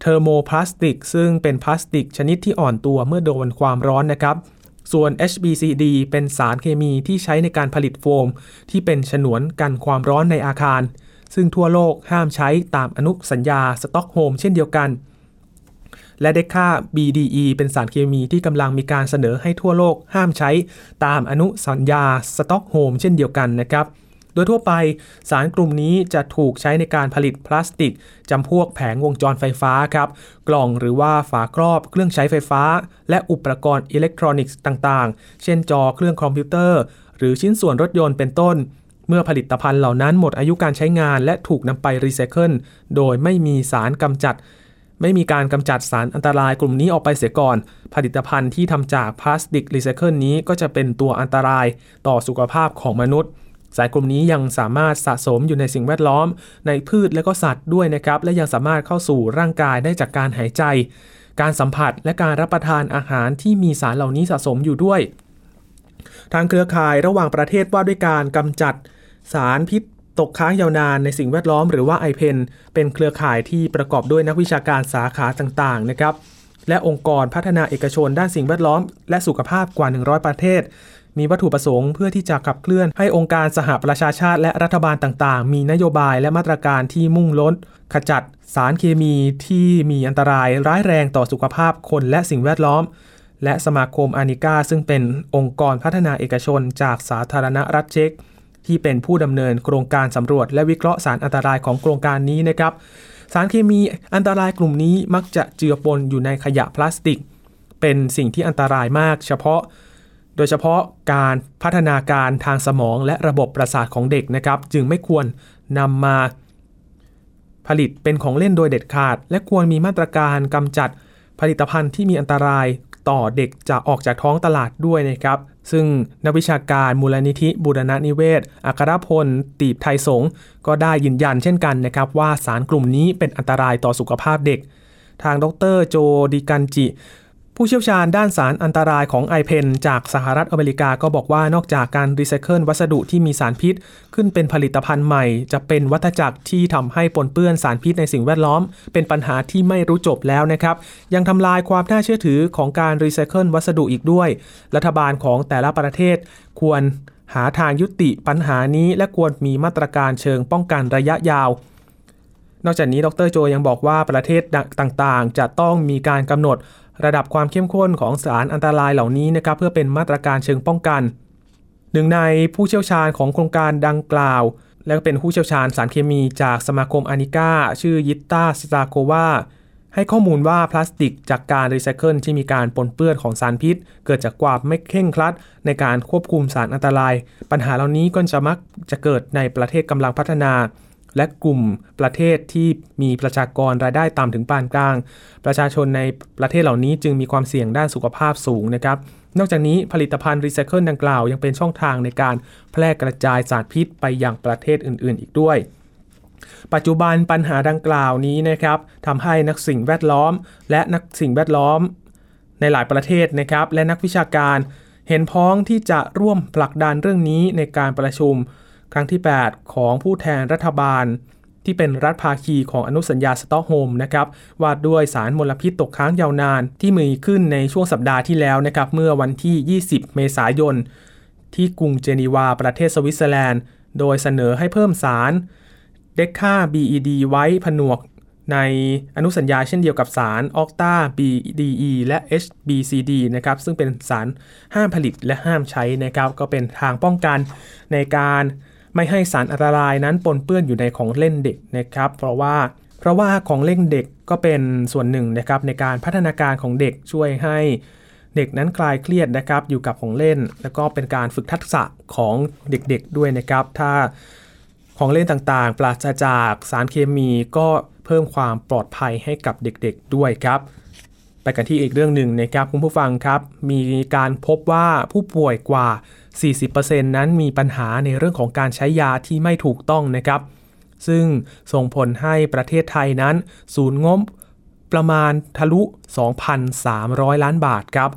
เทอร์โมพลาสติก ซึ่งเป็นพลาสติกชนิดที่อ่อนตัวเมื่อโดนความร้อนนะครับ ส่วน HBCD เป็นสารเคมีที่ใช้ในการผลิตโฟม ที่เป็นฉนวนกันความร้อนในอาคาร ซึ่งทั่วโลกห้ามใช้ตามอนุสัญญาสตอกโฮล์มเช่นเดียวกัน และเดค่า BDE เป็นสารเคมีที่กำลังมีการเสนอให้ทั่วโลกห้ามใช้ตามอนุสัญญาสตอกโฮล์มเช่นเดียวกันนะครับ โดยทั่วไปสารกลุ่มนี้จะถูกใช้ในการผลิตพลาสติกจำพวกแผงวงจรไฟฟ้าครับ กล่องหรือว่าฝาครอบเครื่องใช้ไฟฟ้า และอุปกรณ์อิเล็กทรอนิกส์ต่างๆ เช่นจอเครื่องคอมพิวเตอร์ หรือชิ้นส่วนรถยนต์เป็นต้น เมื่อผลิตภัณฑ์เหล่านั้นหมดอายุการใช้งาน และถูกนำไปรีไซเคิลโดยไม่มีสารกำจัดไม่มีการกำจัดสารอันตรายกลุ่มนี้ออกไปเสียก่อน ผลิตภัณฑ์ที่ทำจากพลาสติกรีไซเคิลนี้ก็จะเป็นตัวอันตรายต่อสุขภาพของมนุษย์ สารกลุ่มนี้ยังสามารถสะสมอยู่ในสิ่งแวดล้อม ในพืชและก็สัตว์ด้วยนะครับ และยังสามารถเข้าสู่ร่างกายได้จากการหายใจ การสัมผัสและการรับประทานอาหารที่มีสารเหล่านี้สะสมอยู่ด้วย ทางเครือข่ายระหว่างประเทศว่าด้วยการกำจัดสารพิษตกค้างยาวนานในสิ่งแวดล้อมหรือว่า i p e n เป็นเครือข่ายที่ประกอบด้วยนักวิชาการสาขาต่างๆนะครับและองค์กรพัฒนาเอกชนด้านสิ่งแวดล้อม และสุขภาพกว่า 100 ประเทศ มีวัตถุประสงค์เพื่อที่จะขับเคลื่อนให้องค์การสหประชาชาติและรัฐบาลต่างๆ มีนโยบายและมาตรการที่มุ่งลดขจัดสารเคมีที่มีอันตรายร้ายแรงต่อสุขภาพคนและสิ่งแวดล้อม และสมาคมอานิกาซึ่งเป็นองค์กรพัฒนาเอกชนจากสาธารณรัฐเช็ก ที่เป็นผู้ดำเนินโครงการสำรวจ และวิเคราะห์สารอันตรายของโครงการนี้นะครับ สารเคมีอันตรายกลุ่มนี้มักจะเจือปนอยู่ในขยะพลาสติก เป็นสิ่งที่อันตรายมาก เฉพาะ โดยเฉพาะการพัฒนาการทางสมองและระบบประสาทของเด็กนะครับ จึงไม่ควรนำมาผลิตเป็นของเล่นโดยเด็ดขาด และควรมีมาตรการกำจัดผลิตภัณฑ์ที่มีอันตรายต่อเด็กจะออกจากท้องตลาดด้วยนะครับ ซึ่งนักวิชาการมูลนิธิบูรณะนิเวศ อัครพล ตีบไทยสงก็ได้ยืนยันเช่นกันนะครับ ว่าสารกลุ่มนี้เป็นอันตรายต่อสุขภาพเด็ก ทางดร.โจดิกันจิ ผู้เชี่ยวชาญด้านสารอันตรายของ IPEN จากสหรัฐอเมริกาก็บอกว่านอกจากการรีไซเคิลวัสดุที่มีสารพิษ ขึ้นเป็นผลิตภัณฑ์ใหม่ จะเป็นวัฏจักรที่ทำให้ปนเปื้อนสารพิษในสิ่งแวดล้อม เป็นปัญหาที่ไม่รู้จบแล้วนะครับ ยังทำลายความน่าเชื่อถือของการรีไซเคิลวัสดุอีกด้วย รัฐบาลของแต่ละประเทศควรหาทางยุติปัญหานี้ และควรมีมาตรการเชิงป้องกันระยะยาวนอกจากนี้ดรโจยังบอกว่าประเทศต่างๆ จะต้องมีการกำหนด ระดับความเข้มข้นของสารอันตรายเหล่านี้นะครับเพื่อเป็นมาตรการเชิงป้องกัน หนึ่งในผู้เชี่ยวชาญของโครงการดังกล่าว และเป็นผู้เชี่ยวชาญสารเคมีจากสมาคมอานิก้าชื่อยิตตาสตาโควาให้ข้อมูลว่าพลาสติกจากการรีไซเคิลที่มีการปนเปื้อนของสารพิษ เกิดจากความไม่เคร่งครัด ในการควบคุมสารอันตราย ปัญหาเหล่านี้ก็จะมักจะเกิดในประเทศกำลังพัฒนา และกลุ่มประเทศที่มีประชากรรายได้ต่ำถึงปานกลาง ประชาชนในประเทศเหล่านี้จึงมีความเสี่ยงด้านสุขภาพสูงนะครับ นอกจากนี้ผลิตภัณฑ์รีไซเคิลดังกล่าวยังเป็นช่องทางในการแพร่กระจายสารพิษไปยังประเทศอื่น ๆ อีกด้วยปัจจุบันปัญหาดังกล่าวนี้นะครับทำให้นักสิ่งแวดล้อม และนักสิ่งแวดล้อม ในหลายประเทศนะครับ และนักวิชาการ เห็นพ้องที่จะร่วมผลักดันเรื่องนี้ในการประชุม ครั้งที่ 8 ของผู้แทนรัฐบาล ที่เป็นรัฐภาคีของอนุสัญญาสตอกโฮล์มนะครับว่าด้วยสารมลพิษตกค้างยาวนานที่มีขึ้นในช่วงสัปดาห์ที่แล้วนะครับเมื่อวันที่ 20 เมษายน ที่กรุงเจนีวาประเทศสวิตเซอร์แลนด์ โดยเสนอให้เพิ่มสารเด็กค่า BED ไว้ผนวกในอนุสัญญาเช่นเดียวกับสารออกตา BDE และ HBCD นะครับซึ่งเป็นสารห้ามผลิตและห้ามใช้นะครับก็เป็นทางป้องกันในการ ไม่ให้สารอันตรายนั้นปนเปื้อนอยู่ในของเล่นเด็กนะครับ เพราะว่าเพราะว่าของเล่นเด็กก็เป็นส่วนหนึ่งนะครับในการพัฒนาการของเด็กช่วยให้เด็กนั้นคลายเครียดนะครับอยู่กับของเล่น แล้วก็เป็นการฝึกทักษะของเด็กๆด้วยนะครับ ถ้าของเล่นต่างๆ ปราศจากสารเคมีก็เพิ่มความปลอดภัยให้กับเด็กๆด้วยครับ ไปกันที่อีกเรื่องหนึ่งนะครับคุณผู้ฟังครับ มีการพบว่าผู้ป่วยกว่า 40%นั้นมีปัญหาในเรื่องของการใช้ยาที่ไม่ถูกต้องนะครับ ซึ่งส่งผลให้ประเทศไทยนั้น สูญงบประมาณทะลุ 2,300 ล้านบาทครับ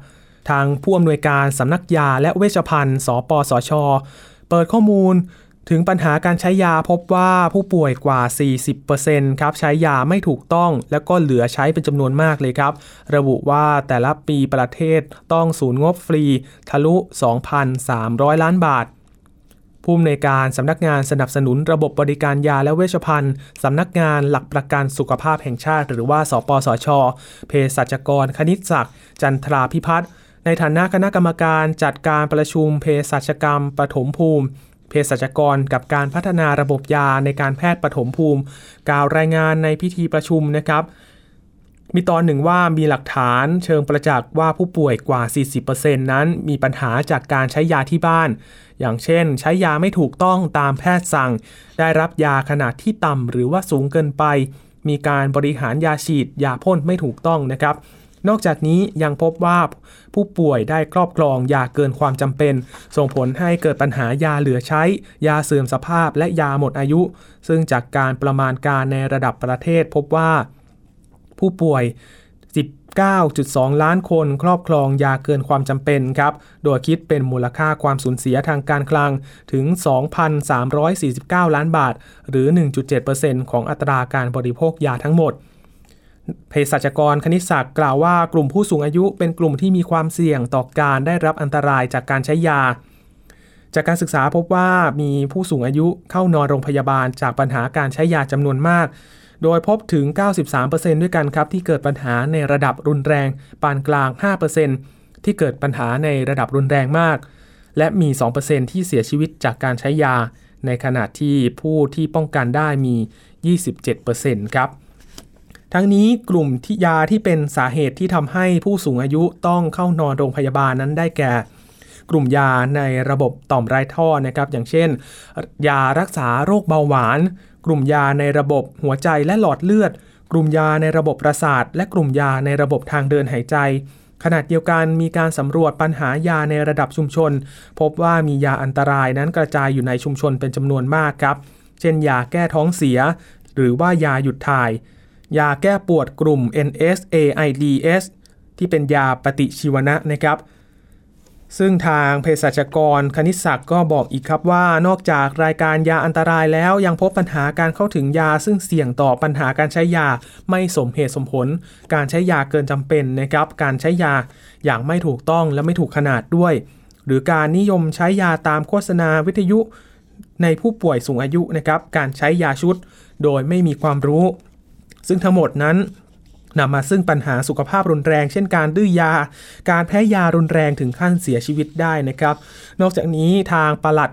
ทางผู้อำนวยการสำนักยาและเวชภัณฑ์ สปสช เปิดข้อมูล ถึงปัญหาการใช้ยาพบว่าผู้ป่วยกว่า 40%ครับใช้ยาไม่ถูกต้อง แล้วก็เหลือใช้เป็นจำนวนมากเลยครับ ระบุว่าแต่ละปีประเทศต้องสูญงบฟรี ทะลุ 2,300 ล้านบาท ผู้อำนวยการสำนักงานสนับสนุนระบบบริการยาและเวชภัณฑ์สำนักงานหลักประกันสุขภาพแห่งชาติ หรือว่า สปสช เภสัชกร คณิตศักดิ์จันทราพิพัฒน์ในฐานะคณะกรรมการจัดการประชุมเภสัชกรรมปฐมภูมิ เภสัชกรกับการพัฒนาระบบยาในการแพทย์ปฐมภูมิ กล่าวรายงานในพิธีประชุมนะครับ มีตอนหนึ่งว่ามีหลักฐานเชิงประจักษ์ว่าผู้ป่วยกว่า 40%นั้นมีปัญหาจากการใช้ยาที่บ้าน อย่างเช่น ใช้ยาไม่ถูกต้องตามแพทย์สั่ง ได้รับยาขนาดที่ต่ำหรือว่าสูงเกินไป มีการบริหารยาฉีดยาพ่นไม่ถูกต้องนะครับ นอกจากนี้ยังพบว่าผู้ป่วยได้ครอบครองยาเกินความจำเป็น ส่งผลให้เกิดปัญหายาเหลือใช้ ยาเสื่อมสภาพและยาหมดอายุ ซึ่งจากการประมาณการในระดับประเทศพบว่า ผู้ป่วย 19.2 ล้านคนครอบครองยาเกินความจำเป็นครับ โดยคิดเป็นมูลค่าความสูญเสียทางการคลังถึง 2,349 ล้านบาท หรือ 1.7%ของอัตราการบริโภคยาทั้งหมด เภสัชกรคณิตศักดิ์กล่าวว่ากลุ่มผู้สูงอายุเป็นกลุ่มที่มีความเสี่ยงต่อการได้รับอันตรายจากการใช้ยา จากการศึกษาพบว่ามีผู้สูงอายุเข้านอนโรงพยาบาลจากปัญหาการใช้ยาจำนวนมาก โดยพบถึง 93%ด้วยกันครับที่เกิดปัญหาในระดับรุนแรง ปานกลาง 5%ที่เกิดปัญหาในระดับรุนแรงมาก และมี 2%ที่เสียชีวิตจากการใช้ยา ในขณะที่ผู้ที่ป้องกันได้มี 27%ครับ ทั้งนี้กลุ่มที่ยาที่เป็นสาเหตุที่ทำให้ผู้สูงอายุต้องเข้านอนโรงพยาบาลนั้นได้แก่ กลุ่มยาในระบบต่อมไร้ท่อนะครับอย่างเช่น ยารักษาโรคเบาหวาน กลุ่มยาในระบบหัวใจและหลอดเลือด กลุ่มยาในระบบประสาท และกลุ่มยาในระบบทางเดินหายใจขณะเดียวกันมีการสำรวจปัญหายาในระดับชุมชน พบว่ามียาอันตรายนั้นกระจายอยู่ในชุมชนเป็นจำนวนมากครับ เช่นยาแก้ท้องเสีย หรือว่ายาหยุดถ่าย ยาแก้ปวดกลุ่ม NSAIDs ที่เป็นยาปฏิชีวนะนะครับ ซึ่งทางเภสัชกรคณิตศักดิ์ก็บอกอีกครับว่านอกจากรายการยาอันตรายแล้วยังพบปัญหาการเข้าถึงยา ซึ่งเสี่ยงต่อปัญหาการใช้ยาไม่สมเหตุสมผล การใช้ยาเกินจำเป็นนะครับ การใช้ยาอย่างไม่ถูกต้องและไม่ถูกขนาดด้วย หรือการนิยมใช้ยาตามโฆษณาวิทยุในผู้ป่วยสูงอายุนะครับ การใช้ยาชุดโดยไม่มีความรู้ ซึ่งทั้งหมดนั้นนำมาซึ่งปัญหาสุขภาพรุนแรง เช่นการดื้อยา การแพ้ยารุนแรงถึงขั้นเสียชีวิตได้นะครับ นอกจากนี้ทางปลัด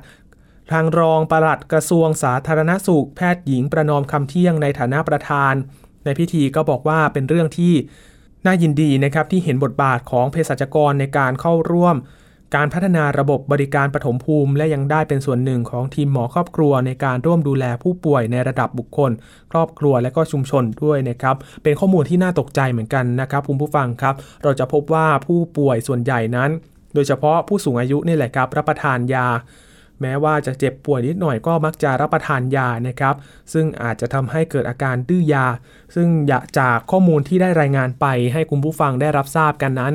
ทางรองปลัดกระทรวงสาธารณสุข แพทย์หญิงประนอมคำเที่ยงในฐานะประธาน ในพิธีก็บอกว่าเป็นเรื่องที่น่ายินดีนะครับที่เห็นบทบาทของเภสัชกรในการเข้าร่วม การพัฒนาระบบบริการปฐมภูมิ และยังได้เป็นส่วนหนึ่งของทีมหมอครอบครัวในการร่วมดูแลผู้ป่วยในระดับบุคคล ครอบครัวและก็ชุมชนด้วยนะครับ เป็นข้อมูลที่น่าตกใจเหมือนกันนะครับคุณผู้ฟังครับ เราจะพบว่าผู้ป่วยส่วนใหญ่นั้น โดยเฉพาะผู้สูงอายุนี่แหละครับ รับประทานยา แม้ว่าจะเจ็บป่วยนิดหน่อยก็มักจะรับประทานยานะครับ ซึ่งอาจจะทำให้เกิดอาการดื้อยา ซึ่งจากข้อมูลที่ได้รายงานไปให้คุณผู้ฟังได้รับทราบกันนั้น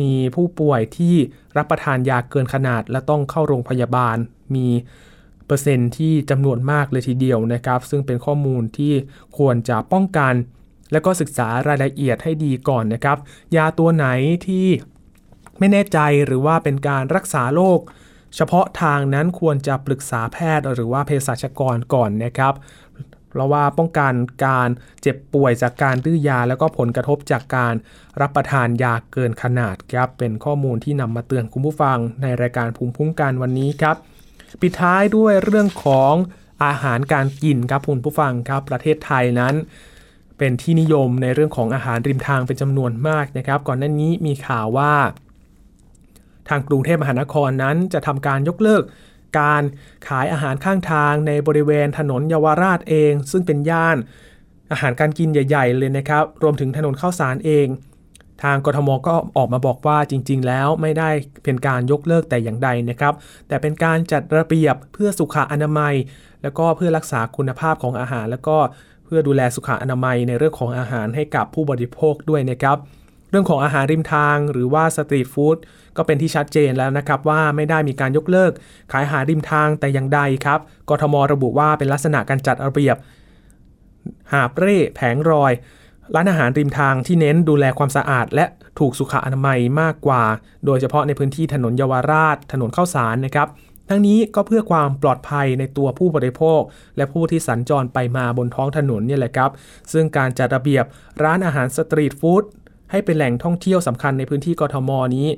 มีผู้ป่วยที่รับประทานยาเกินขนาด และต้องเข้าโรงพยาบาล มีเปอร์เซ็นต์ที่จำนวนมากเลยทีเดียวนะครับ ซึ่งเป็นข้อมูลที่ควรจะป้องกัน และก็ศึกษารายละเอียดให้ดีก่อนนะครับ ยาตัวไหนที่ไม่แน่ใจหรือว่าเป็นการรักษาโรค เฉพาะทางนั้นควรจะปรึกษาแพทย์หรือว่าเภสัชกรก่อนนะครับเพราะว่าป้องกันการเจ็บป่วยจากการดื้อยา แล้วก็ผลกระทบจากการรับประทานยาเกินขนาดครับเป็นข้อมูลที่นำมาเตือนคุณผู้ฟังในรายการภูมิคุ้มกันวันนี้ครับ ปิดท้ายด้วยเรื่องของอาหารการกินครับคุณผู้ฟังครับ ประเทศไทยนั้น เป็นที่นิยมในเรื่องของอาหารริมทางเป็นจำนวนมากนะครับ ก่อนหน้านี้มีข่าวว่า ทางกรุงเทพมหานครนั้นจะทำการยกเลิก การขายอาหารข้างทางในบริเวณถนนเยาวราชเอง ซึ่งเป็นย่านอาหารการกินใหญ่ ๆ เลยนะครับ รวมถึงถนนข้าวสารเอง ทางกทมก็ออกมาบอกว่าจริง ๆ แล้วไม่ได้เป็นการยกเลิกแต่อย่างใดนะครับ แต่เป็นการจัดระเบียบเพื่อสุขอนามัย แล้วก็เพื่อรักษาคุณภาพของอาหาร แล้วก็เพื่อดูแลสุขอนามัยในเรื่องของอาหารให้กับผู้บริโภคด้วยนะครับ เรื่องของอาหารริมทางหรือว่าสตรีทฟู้ด ก็เป็นที่ชัดเจนแล้วนะครับว่าไม่ได้มีการยกเลิก ขายอาหารริมทางแต่อย่างใดครับ กทมระบุว่าเป็นลักษณะการจัดระเบียบ หาเร่แผงรอย ร้านอาหารริมทางที่เน้นดูแลความสะอาด และถูกสุขอนามัยมากกว่า โดยเฉพาะในพื้นที่ถนนเยาวราช ถนนข้าวสารนะครับทั้งนี้ก็เพื่อความปลอดภัยในตัวผู้บริโภค และผู้ที่สัญจรไปมาบนท้องถนนนี่แหละครับ ซึ่งการจัดระเบียบร้านอาหารสตรีทฟู้ดให้เป็นแหล่งท่องเที่ยวสำคัญในพื้นที่กทมนี้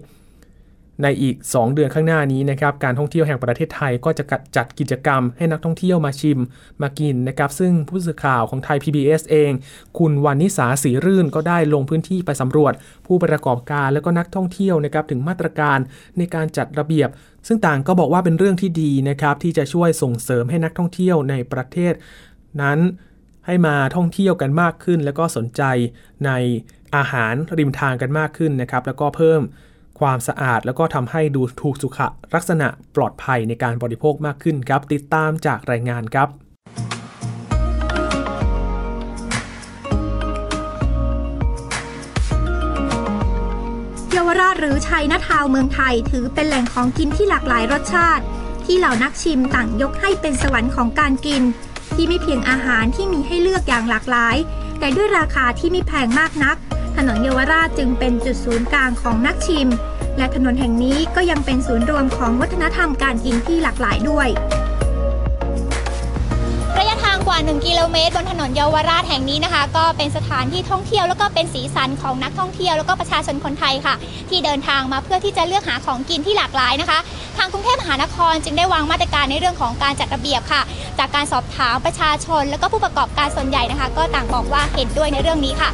ในอีก 2 เดือนข้างหน้านี้นะครับการท่องเที่ยวแห่งประเทศไทยก็จะจัดกิจกรรมให้นักท่องเที่ยวมาชิมมากินนะครับซึ่งผู้สื่อข่าวของไทย PBS เอง คุณวันนิสาสีรื่นก็ได้ลงพื้นที่ไปสำรวจ ผู้ประกอบการและก็นักท่องเที่ยวนะครับถึงมาตรการในการจัดระเบียบ ซึ่งต่างก็บอกว่าเป็นเรื่องที่ดีนะครับที่จะช่วยส่งเสริมให้นักท่องเที่ยวในประเทศ นั้นให้มาท่องเที่ยวกันมากขึ้น แล้วก็สนใจในอาหารริมทางกันมากขึ้นนะครับแล้วก็เพิ่ม ความสะอาด แล้วก็ทำให้ดูถูกสุขลักษณะปลอดภัยในการบริโภคมากขึ้นครับ ติดตามจากรายงานครับเยาวราชหรือชัยนาทาวเมืองไทย ถือเป็นแหล่งของกินที่หลากหลายรสชาติ ที่เหล่านักชิมต่างยกให้เป็นสวรรค์ของการกิน ที่ไม่เพียงอาหารที่มีให้เลือกอย่างหลากหลาย แต่ด้วยราคาที่ไม่แพงมากนัก ถนนเยาวราชจึงเป็นจุดศูนย์กลางของนักชิม และถนนแห่งนี้ก็ยังเป็นศูนย์รวมของวัฒนธรรมการกินที่หลากหลายด้วยระยะทางกว่า 1 กิโลเมตร บนถนนเยาวราชแห่งนี้นะคะ ก็เป็นสถานที่ท่องเที่ยวแล้วก็เป็นสีสันของนักท่องเที่ยวแล้วก็ประชาชนคนไทยค่ะ ที่เดินทางมาเพื่อที่จะเลือกหาของกินที่หลากหลายนะคะ ทางกรุงเทพมหานครจึงได้วางมาตรการในเรื่องของการจัดระเบียบค่ะ จากการสอบถามประชาชน แล้วก็ผู้ประกอบการส่วนใหญ่นะคะ ก็ต่างบอกว่าเห็นด้วยในเรื่องนี้ค่ะ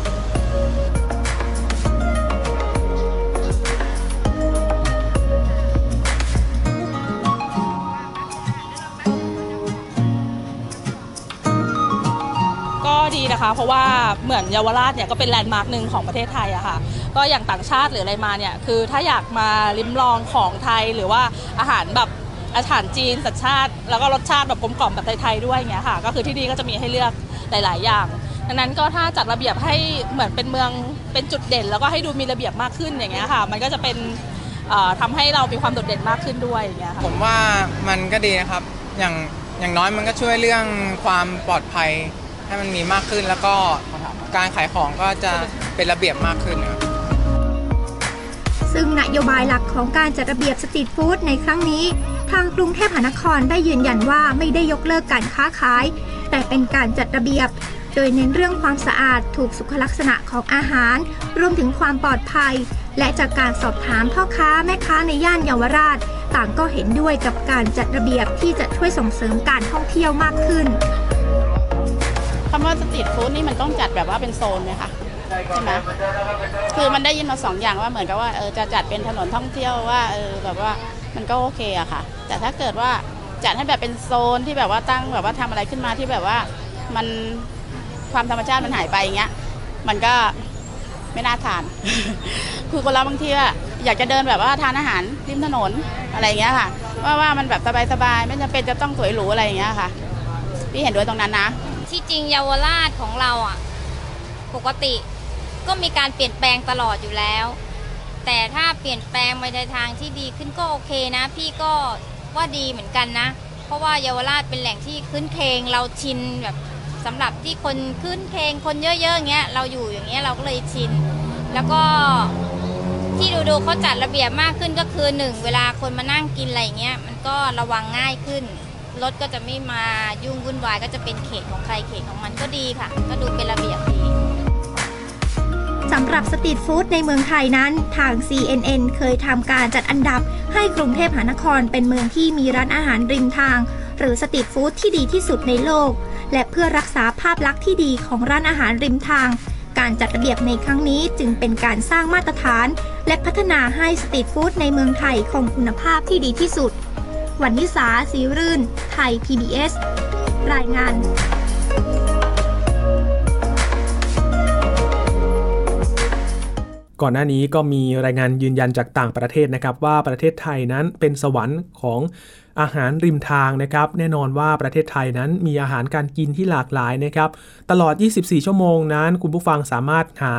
ดีนะคะ เพราะว่าเหมือนเยาวราชเนี่ยก็เป็นแลนด์มาร์กหนึ่งของประเทศไทยอะค่ะ ก็อย่างต่างชาติหรืออะไรมาเนี่ยคือถ้าอยากมาลิ้มลองของไทยหรือว่าอาหารแบบอาหารจีนสัญชาติ แล้วก็รสชาติแบบกลมกล่อมแบบไทยๆด้วยอย่างเงี้ยค่ะ ก็คือที่นี่ก็จะมีให้เลือกหลาย ๆ อย่างดังนั้นก็ถ้าจัดระเบียบให้เหมือนเป็นเมืองเป็นจุดเด่น แล้วก็ให้ดูมีระเบียบมากขึ้นอย่างเงี้ยค่ะ มันก็จะเป็นเอ่อทำให้เรามีความโดดเด่นมากขึ้นด้วยอย่างเงี้ยค่ะผมว่ามันก็ดีนะครับอย่างอย่างน้อยมันก็ช่วยเรื่องความปลอดภัย ให้มันมีมากขึ้นแล้วก็การขายของก็จะเป็นระเบียบมากขึ้นครับซึ่งนโยบายหลักของการจัดระเบียบสตรีทฟู้ดในครั้งนี้ ทางกรุงเทพมหานครได้ยืนยันว่าไม่ได้ยกเลิกการค้าขาย แต่เป็นการจัดระเบียบ โดยเน้นเรื่องความสะอาดถูกสุขลักษณะของอาหาร รวมถึงความปลอดภัย และจากการสอบถามพ่อค้าแม่ค้าในย่านเยาวราช ต่างก็เห็นด้วยกับการจัดระเบียบที่จะช่วยส่งเสริมการท่องเที่ยวมากขึ้น คำว่าสตรีทฟู้ดนี่มันต้องจัดแบบว่าเป็นโซนไหมคะใช่ไหมคือมันได้ยินมาสองอย่างว่าเหมือนกับว่าเออจะจัดเป็นถนนท่องเที่ยวว่าเออแบบว่ามันก็โอเคอะค่ะ แต่ถ้าเกิดว่าจัดให้แบบเป็นโซนที่แบบว่าตั้งแบบว่าทำอะไรขึ้นมาที่แบบว่ามันความธรรมชาติมันหายไปอย่างเงี้ย มันก็ไม่น่าทาน คือคนเราบางทีอะอยากจะเดินแบบว่าทานอาหารริมถนนอะไรอย่างเงี้ยค่ะ ว่าว่ามันแบบสบายๆไม่จำเป็นจะต้องสวยหรูอะไรอย่างเงี้ยค่ะ พี่เห็นด้วยตรงนั้นนะ ที่จริงเยาวราชของเราอะ ปกติก็มีการเปลี่ยนแปลงตลอดอยู่แล้ว แต่ถ้าเปลี่ยนแปลงไปในทางที่ดีขึ้นก็โอเคนะ พี่ก็ว่าดีเหมือนกันนะ เพราะว่าเยาวราชเป็นแหล่งที่ขึ้นเคงเราชินแบบสำหรับที่คนขึ้นเคงคนเยอะๆอย่างเงี้ยเราอยู่อย่างเงี้ยเราก็เลยชิน แล้วก็ที่ดูดูๆเขาจัดระเบียบมากขึ้นก็คือหนึ่งเวลาคนมานั่งกินอะไรเงี้ยมันก็ระวังง่ายขึ้น รถก็จะไม่มายุ่งวุ่นวายก็จะเป็นเขตของใครเขตของมันก็ดีค่ะ ก็ดูเป็นระเบียบดีสำหรับสตรีทฟู้ดในเมืองไทยนั้น ทาง CNN เคยทำการจัดอันดับ ให้กรุงเทพมหานครเป็นเมืองที่มีร้านอาหารริมทาง หรือสตรีทฟู้ดที่ดีที่สุดในโลก และเพื่อรักษาภาพลักษณ์ที่ดีของร้านอาหารริมทาง การจัดระเบียบในครั้งนี้จึงเป็นการสร้างมาตรฐาน และพัฒนาให้สตรีทฟู้ดในเมืองไทยคงคุณภาพที่ดีที่สุด วันนิสาสีรื่น ไทย PBS รายงานก่อนหน้านี้ก็มีรายงานยืนยันจากต่างประเทศนะครับ ว่าประเทศไทยนั้นเป็นสวรรค์ของอาหารริมทางนะครับ แน่นอนว่าประเทศไทยนั้นมีอาหารการกินที่หลากหลายนะครับ ตลอด 24 ชั่วโมงนั้น คุณผู้ฟังสามารถหา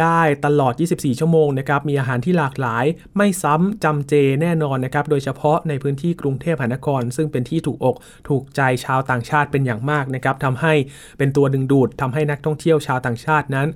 ได้ตลอด 24 ชั่วโมงนะครับ มีอาหารที่หลากหลาย ไม่ซ้ำจำเจแน่นอนนะครับ โดยเฉพาะในพื้นที่กรุงเทพมหานคร ซึ่งเป็นที่ถูกอกถูกใจชาวต่างชาติเป็นอย่างมากนะครับทำให้เป็นตัวดึงดูดทำให้นักท่องเที่ยวชาวต่างชาตินั้น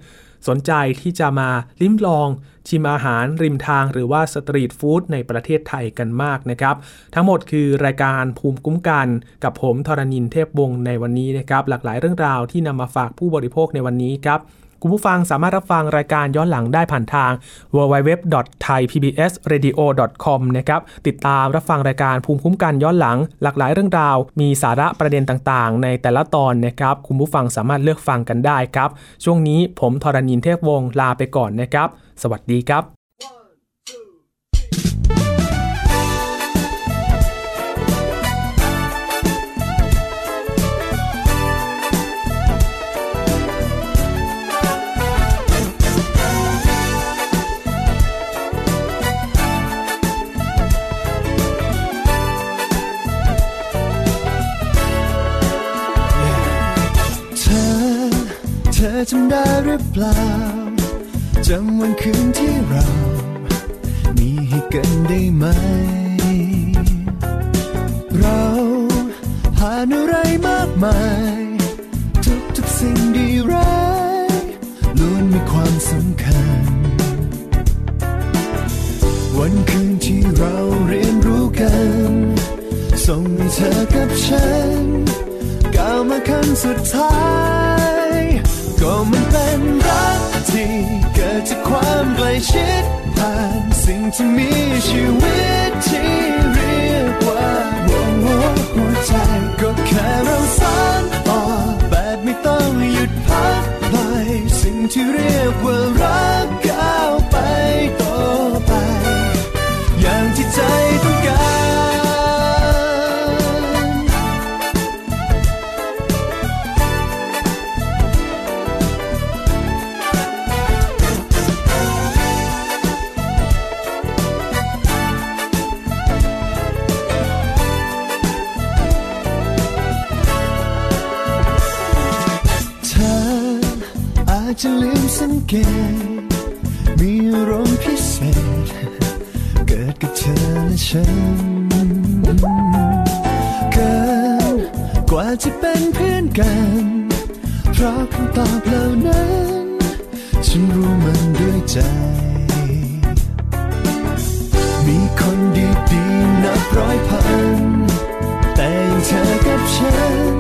สนใจที่จะมาลิ้มลอง ชิมอาหารริมทางหรือว่าสตรีทฟู้ดในประเทศไทยกันมากนะครับ ทั้งหมดคือรายการภูมิคุ้มกัน กับผมทรณินเทพวงศ์ในวันนี้นะครับ หลากหลายเรื่องราวที่นำมาฝากผู้บริโภคในวันนี้ครับ คุณผู้ฟังสามารถรับฟังรายการย้อนหลังได้ผ่านทาง www.thaipbsradio.com นะครับติดตามรับฟังรายการภูมิคุ้มกันย้อนหลัง หลากหลายเรื่องราว มีสาระประเด็นต่างๆ ในแต่ละตอนนะครับคุณผู้ฟังสามารถเลือกฟังกันได้ครับ ช่วงนี้ผมธรณินเทพวงศ์ลาไปก่อนนะครับ สวัสดีครับ ล่าจำวันคืนที่เรา มีให้กันได้ไหม เราผ่านอะไรมากมาย ทุกทุกๆสิ่งดีร้ายล้วนมีความสำคัญ วันคืนที่เราเรียนรู้กัน ส่งให้เธอกับฉันก้าวมาขั้นสุดท้าย มใกล้ชิดผ่านสิ่งที่มีชีวิตที่เรียกว่าหัวหัวใจก็แค่เราสานต่อแบบไม่ต้องหยุดพักปล่อยสิ่งที่เรียกว่ารักาจจะลืมสังเกต มีอารมณ์พิเศษ เกิดกับเธอและฉัน เกินกว่าจะเป็นเพื่อนกัน เพราะคำตอบเหล่านั้น ฉันรู้มันด้วยใจ มีคนดีๆนับร้อยพัน แต่ย่างเธอกับฉัน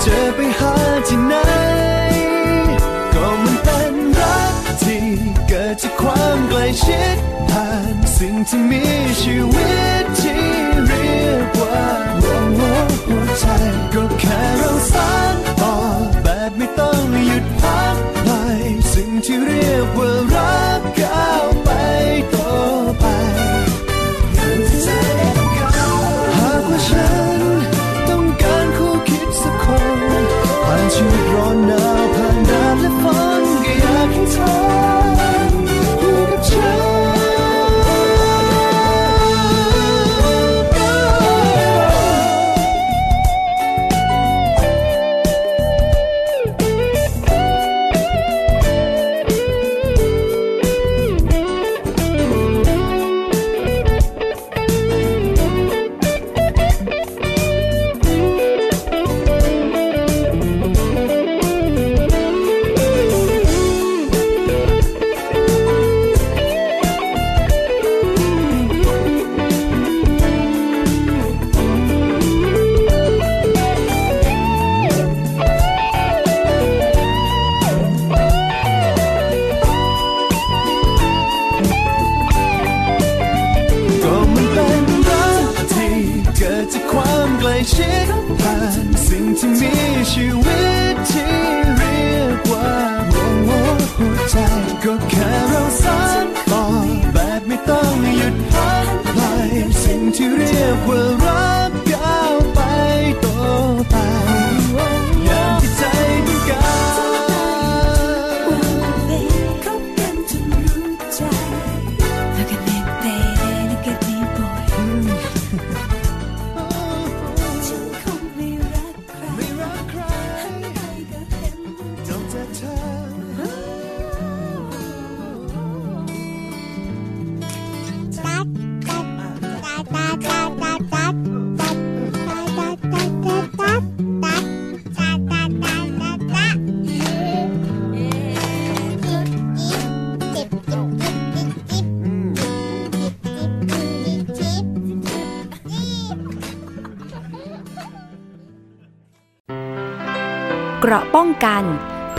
เจะไปหาที่ไหน กความใกล้ชิดผ่านสิ่งที่มีชีวิตที่เรียกว่าโลกหัวใจก็แค่เราสานต่อแบบไม่ต้องหยุดพักปล่งที่เรียกว่า